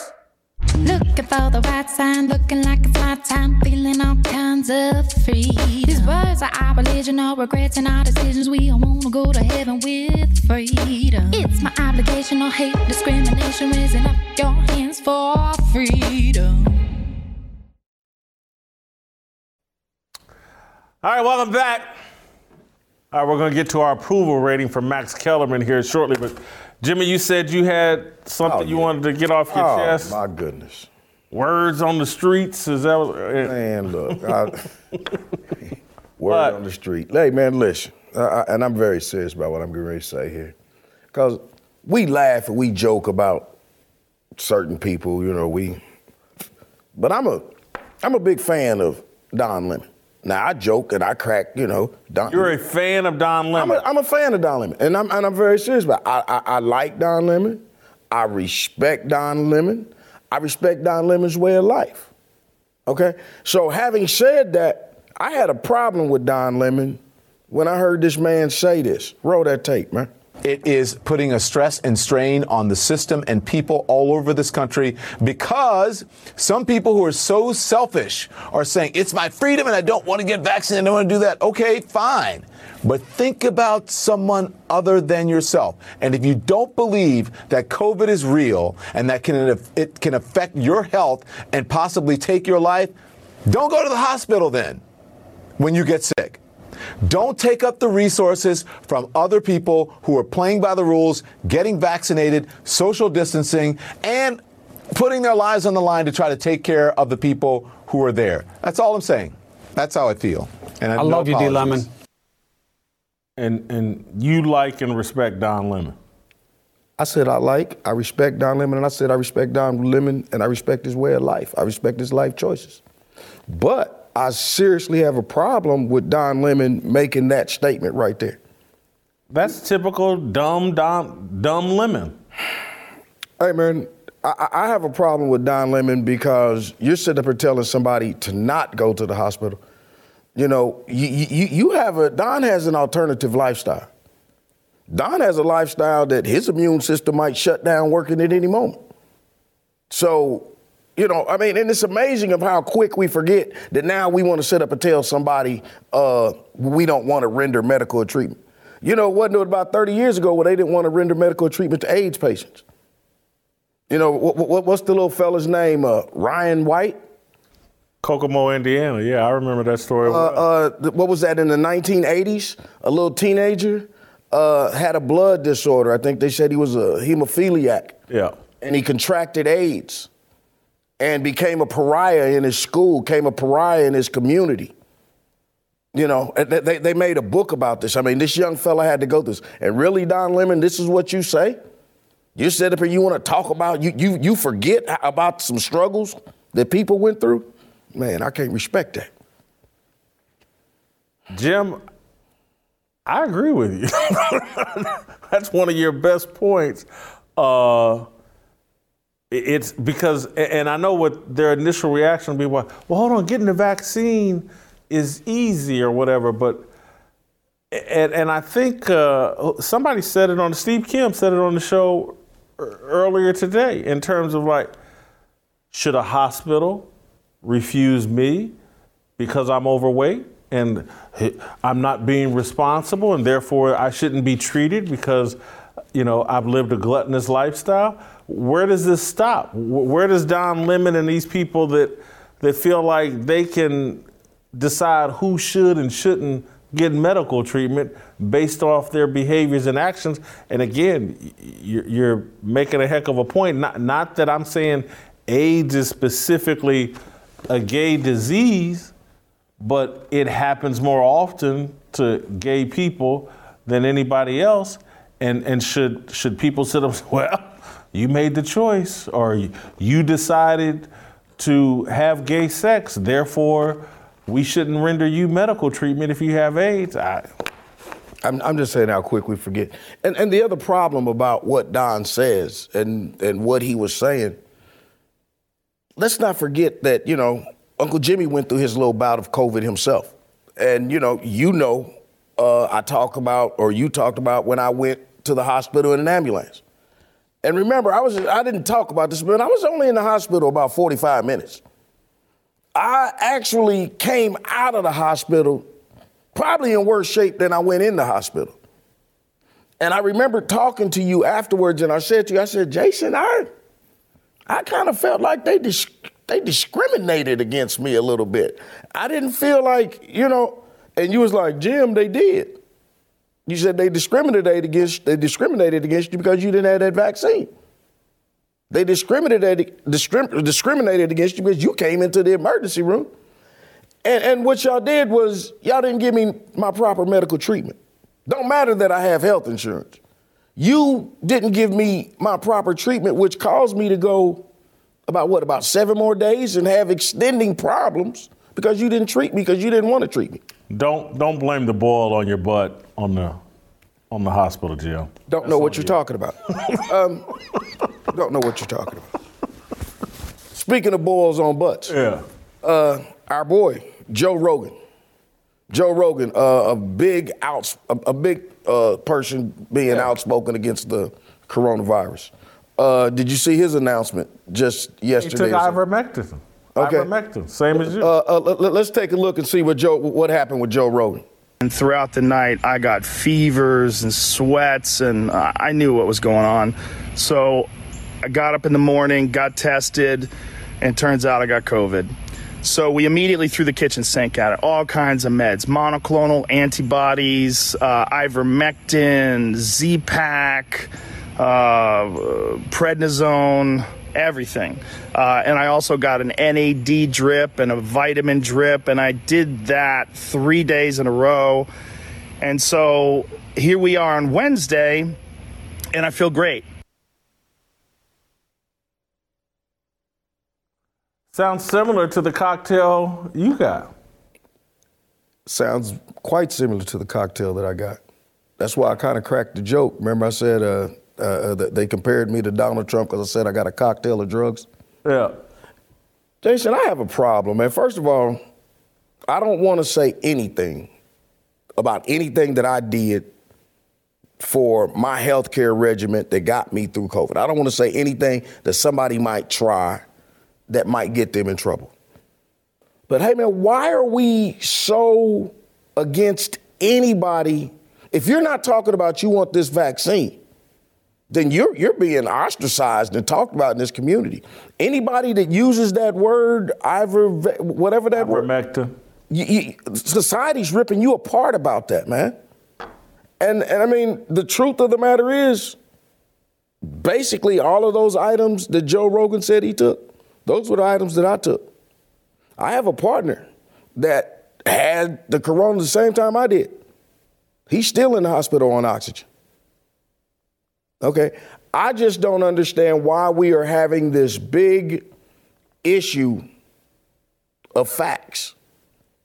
Looking for the right sign, looking like it's my time, feeling all kinds of free. These words are our religion, our regrets and our decisions. We all wanna go to heaven with freedom. It's my obligation, no hate, discrimination, raising up your hands for freedom. All right, welcome back. All right, we're going to get to our approval rating for Max Kellerman here shortly. But Jimmy, you said you had something Oh, you wanted to get off your chest. oh, chest. my goodness. Words on the streets. Is that what? Eh? Man, look. I, [laughs] word on the street. Hey, man, listen. I, and I'm very serious about what I'm going to say here. Because we laugh and we joke about certain people, you know, we. But I'm a, I'm a big fan of Don Lemon. Now, I joke and I crack, you know. Don, You're a fan of Don I'm Lemon. a, I'm a fan of Don Lemon, and I'm and I'm very serious about. It. I, I I like Don Lemon. I respect Don Lemon. I respect Don Lemon's way of life. Okay, so having said that, I had a problem with Don Lemon when I heard this man say this. Roll that tape, man. It is putting a stress and strain on the system and people all over this country because some people who are so selfish are saying, it's my freedom and I don't want to get vaccinated, and I don't want to do that. Okay, fine. But think about someone other than yourself. And if you don't believe that COVID is real and that can, it can affect your health and possibly take your life, don't go to the hospital then when you get sick. Don't take up the resources from other people who are playing by the rules, getting vaccinated, social distancing, and putting their lives on the line to try to take care of the people who are there. That's all I'm saying. That's how I feel. And I have love no you, D. Lemon. and and you like and respect Don Lemon. I said I like, I respect Don Lemon, and I said I respect Don Lemon, and I respect his way of life. I respect his life choices. But I seriously have a problem with Don Lemon making that statement right there. That's typical dumb dumb dumb Lemon. Hey man, I, I have a problem with Don Lemon because you're sitting up here telling somebody to not go to the hospital. You know, you, you, you have a Don has an alternative lifestyle. Don has a lifestyle that his immune system might shut down working at any moment. So, you know, I mean, and it's amazing of how quick we forget that now we want to sit up and tell somebody uh, we don't want to render medical treatment. You know, it wasn't about 30 years ago where they didn't want to render medical treatment to AIDS patients? You know, what, what, what's the little fella's name? Uh, Ryan White? Kokomo, Indiana. Yeah, I remember that story. Uh, uh, what was that in the 1980s? A little teenager uh, had a blood disorder. I think they said he was a hemophiliac. yeah. And he contracted AIDS and became a pariah in his school, became a pariah in his community. You know, they, they- made a book about this. I mean, this young fella had to go through this. And really, Don Lemon, this is what you say? You sit up here, you want to talk about, you, you, you forget about some struggles that people went through? Man, I can't respect that. Jim, I agree with you. [laughs] That's one of your best points. Uh, it's because, and I know what their initial reaction will be. Well, well, hold on, getting the vaccine is easy or whatever. But, and, and I think uh, somebody said it on Steve Kim said it on the show earlier today in terms of like, should a hospital refuse me because I'm overweight and I'm not being responsible and therefore I shouldn't be treated because you know I've lived a gluttonous lifestyle. Where does this stop? Where does Don Lemon and these people that that feel like they can decide who should and shouldn't get medical treatment based off their behaviors and actions? And again, you're, making a heck of a point. Not not that I'm saying AIDS is specifically a gay disease, but it happens more often to gay people than anybody else. And and should should people sit up? and say, Well, you made the choice, or you- decided to have gay sex, therefore we shouldn't render you medical treatment if you have AIDS. I, I'm, I'm just saying how quick we forget. And and the other problem about what Don says and and what he was saying, let's not forget that, you know, Uncle Jimmy went through his little bout of COVID himself. And you know, you know, uh, I talk about or you talked about when I went to the hospital in an ambulance. And remember, I was I didn't talk about this, but I was only in the hospital about 45 minutes. I actually came out of the hospital probably in worse shape than I went in the hospital. And I remember talking to you afterwards, and I said to you, I said, Jason, I, I kind of felt like they dis- they discriminated against me a little bit. I didn't feel like, you know, and you was like, Jim, they did. You said they discriminated against they discriminated against you because you didn't have that vaccine. They discriminated discrim- discriminated against you because you came into the emergency room. And, and what y'all did was y'all didn't give me my proper medical treatment. Don't matter that I have health insurance. You didn't give me my proper treatment, which caused me to go about what, about seven more days and have extending problems because you didn't treat me because you didn't want to treat me. Don't don't blame the boil on your butt on the on the hospital, Jim. Don't know what you're talking about. [laughs] um, don't know what you're talking about. Speaking of boils on butts, Yeah. uh, our boy Joe Rogan. Joe Rogan, uh, a big outs, a, a big uh, person being outspoken against the coronavirus. Uh, did you see his announcement just yesterday? He took ivermectin. Okay. Ivermectin, same as you. Uh, uh, let, us take a look and see what Joe, what happened with Joe Rogan. And throughout the night, I got fevers and sweats, and I knew what was going on. So I got up in the morning, got tested, and turns out I got COVID. So we immediately threw the kitchen sink at it. All kinds of meds, monoclonal antibodies, uh, ivermectin, Z-Pack, uh, prednisone, everything. Uh, and I also got an NAD drip and a vitamin drip, and I did that three days in a row. And so here we are on Wednesday, and I feel great. Sounds similar to the cocktail you got. Sounds quite similar to the cocktail that I got. That's why I kind of cracked the joke. Remember, I said uh, uh, they compared me to Donald Trump because I said I got a cocktail of drugs. Yeah. Jason, I have a problem, man. First of all, I don't want to say anything about anything that I did for my healthcare regimen that got me through COVID. I don't want to say anything that somebody might try that might get them in trouble. But hey, man, why are we so against anybody? If you're not talking about you want this vaccine, then you're you're being ostracized and talked about in this community. Anybody that uses that word, iver, whatever that word, Ivermectin. you, you, society's ripping you apart about that, man. And and I mean, the truth of the matter is, basically all of those items that Joe Rogan said he took, those were the items that I took. I have a partner that had the corona the same time I did. He's still in the hospital on oxygen. Okay. I just don't understand why we are having this big issue of facts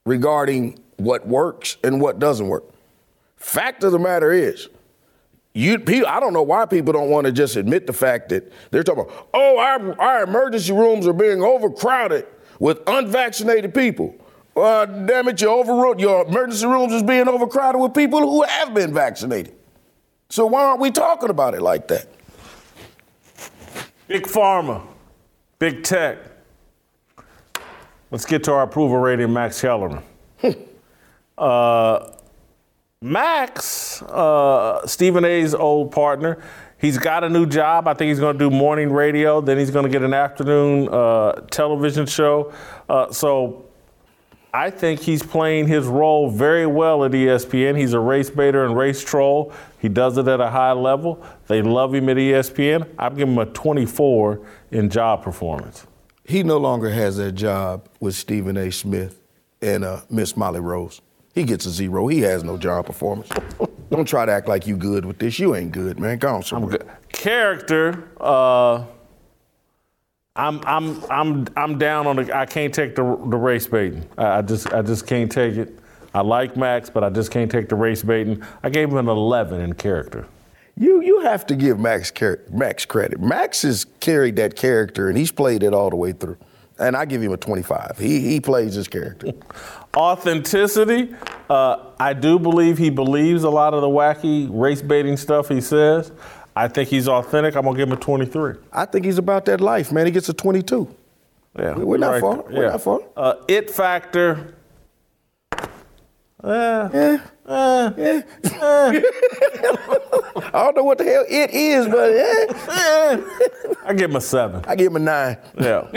regarding what works and what doesn't work. Fact of the matter is, you, I don't know why people don't want to just admit the fact that they're talking about, oh, our, our emergency rooms are being overcrowded with unvaccinated people. Uh, damn it, your, over, your emergency rooms is being overcrowded with people who have been vaccinated. So why aren't we talking about it like that? Big pharma, big tech. Let's get to our approval rating, Max Kellerman. uh, Max, uh, Stephen A's old partner, he's got a new job. I think he's going to do morning radio. Then he's going to get an afternoon uh, television show. Uh, so I think he's playing his role very well at ESPN. He's a race baiter and race troll. He does it at a high level. They love him at ESPN. I'm giving him a 24 in job performance. He no longer has that job with Stephen A. Smith and uh, Miss Molly Rose. He gets a zero. He has no job performance. [laughs] Don't try to act like you good with this. You ain't good, man. Go on, somewhere. Character, uh, I'm I'm I'm I'm down on the. I can't take the the race baiting. I, I just I just can't take it. I like Max, but I just can't take the race baiting. I gave him an 11 in character. You you have to give Max car- Max credit. Max has carried that character and he's played it all the way through. And I give him a 25. He he plays his character. [laughs] Authenticity. Uh, I do believe he believes a lot of the wacky race baiting stuff he says. I think he's authentic. I'm gonna give him a 23. I think he's about that life, man. He gets a 22. Yeah, We're not right far. there. We're Yeah. not far. Uh, it factor. Eh, Yeah. eh, Yeah. eh. [laughs] I don't know what the hell it is, but eh. I give him a seven. I give him a nine. Yeah.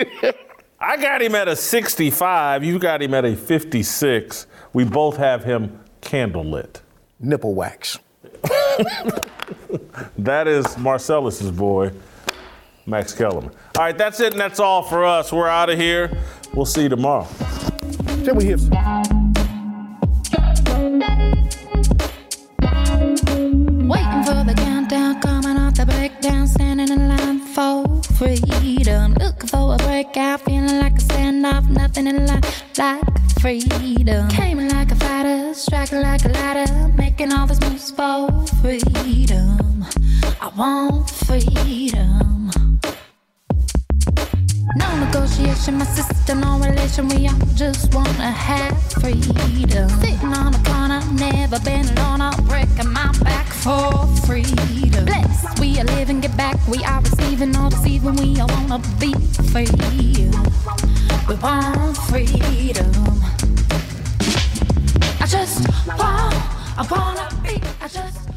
I got him at a 65. You got him at a 56. We both have him candlelit. Nipple wax. [laughs] That is Marcellus's boy, Max Kellerman. All right, that's it, and that's all for us. We're out of here. We'll see you tomorrow. Can we hear? The coming off the breakdown, standing in line for freedom. Looking for a breakout, feeling like a standoff, nothing in life like freedom. Came in like a fighter, striking like a ladder, making all these moves for freedom. I want freedom. No negotiation, my sister, no relation. We all just wanna have freedom. Sitting on a never been alone. I'm breaking my back for freedom. Blessed, we are living, get back. We are receiving, all deceiving. We all wanna be free. We want freedom. I just want, I wanna be, I just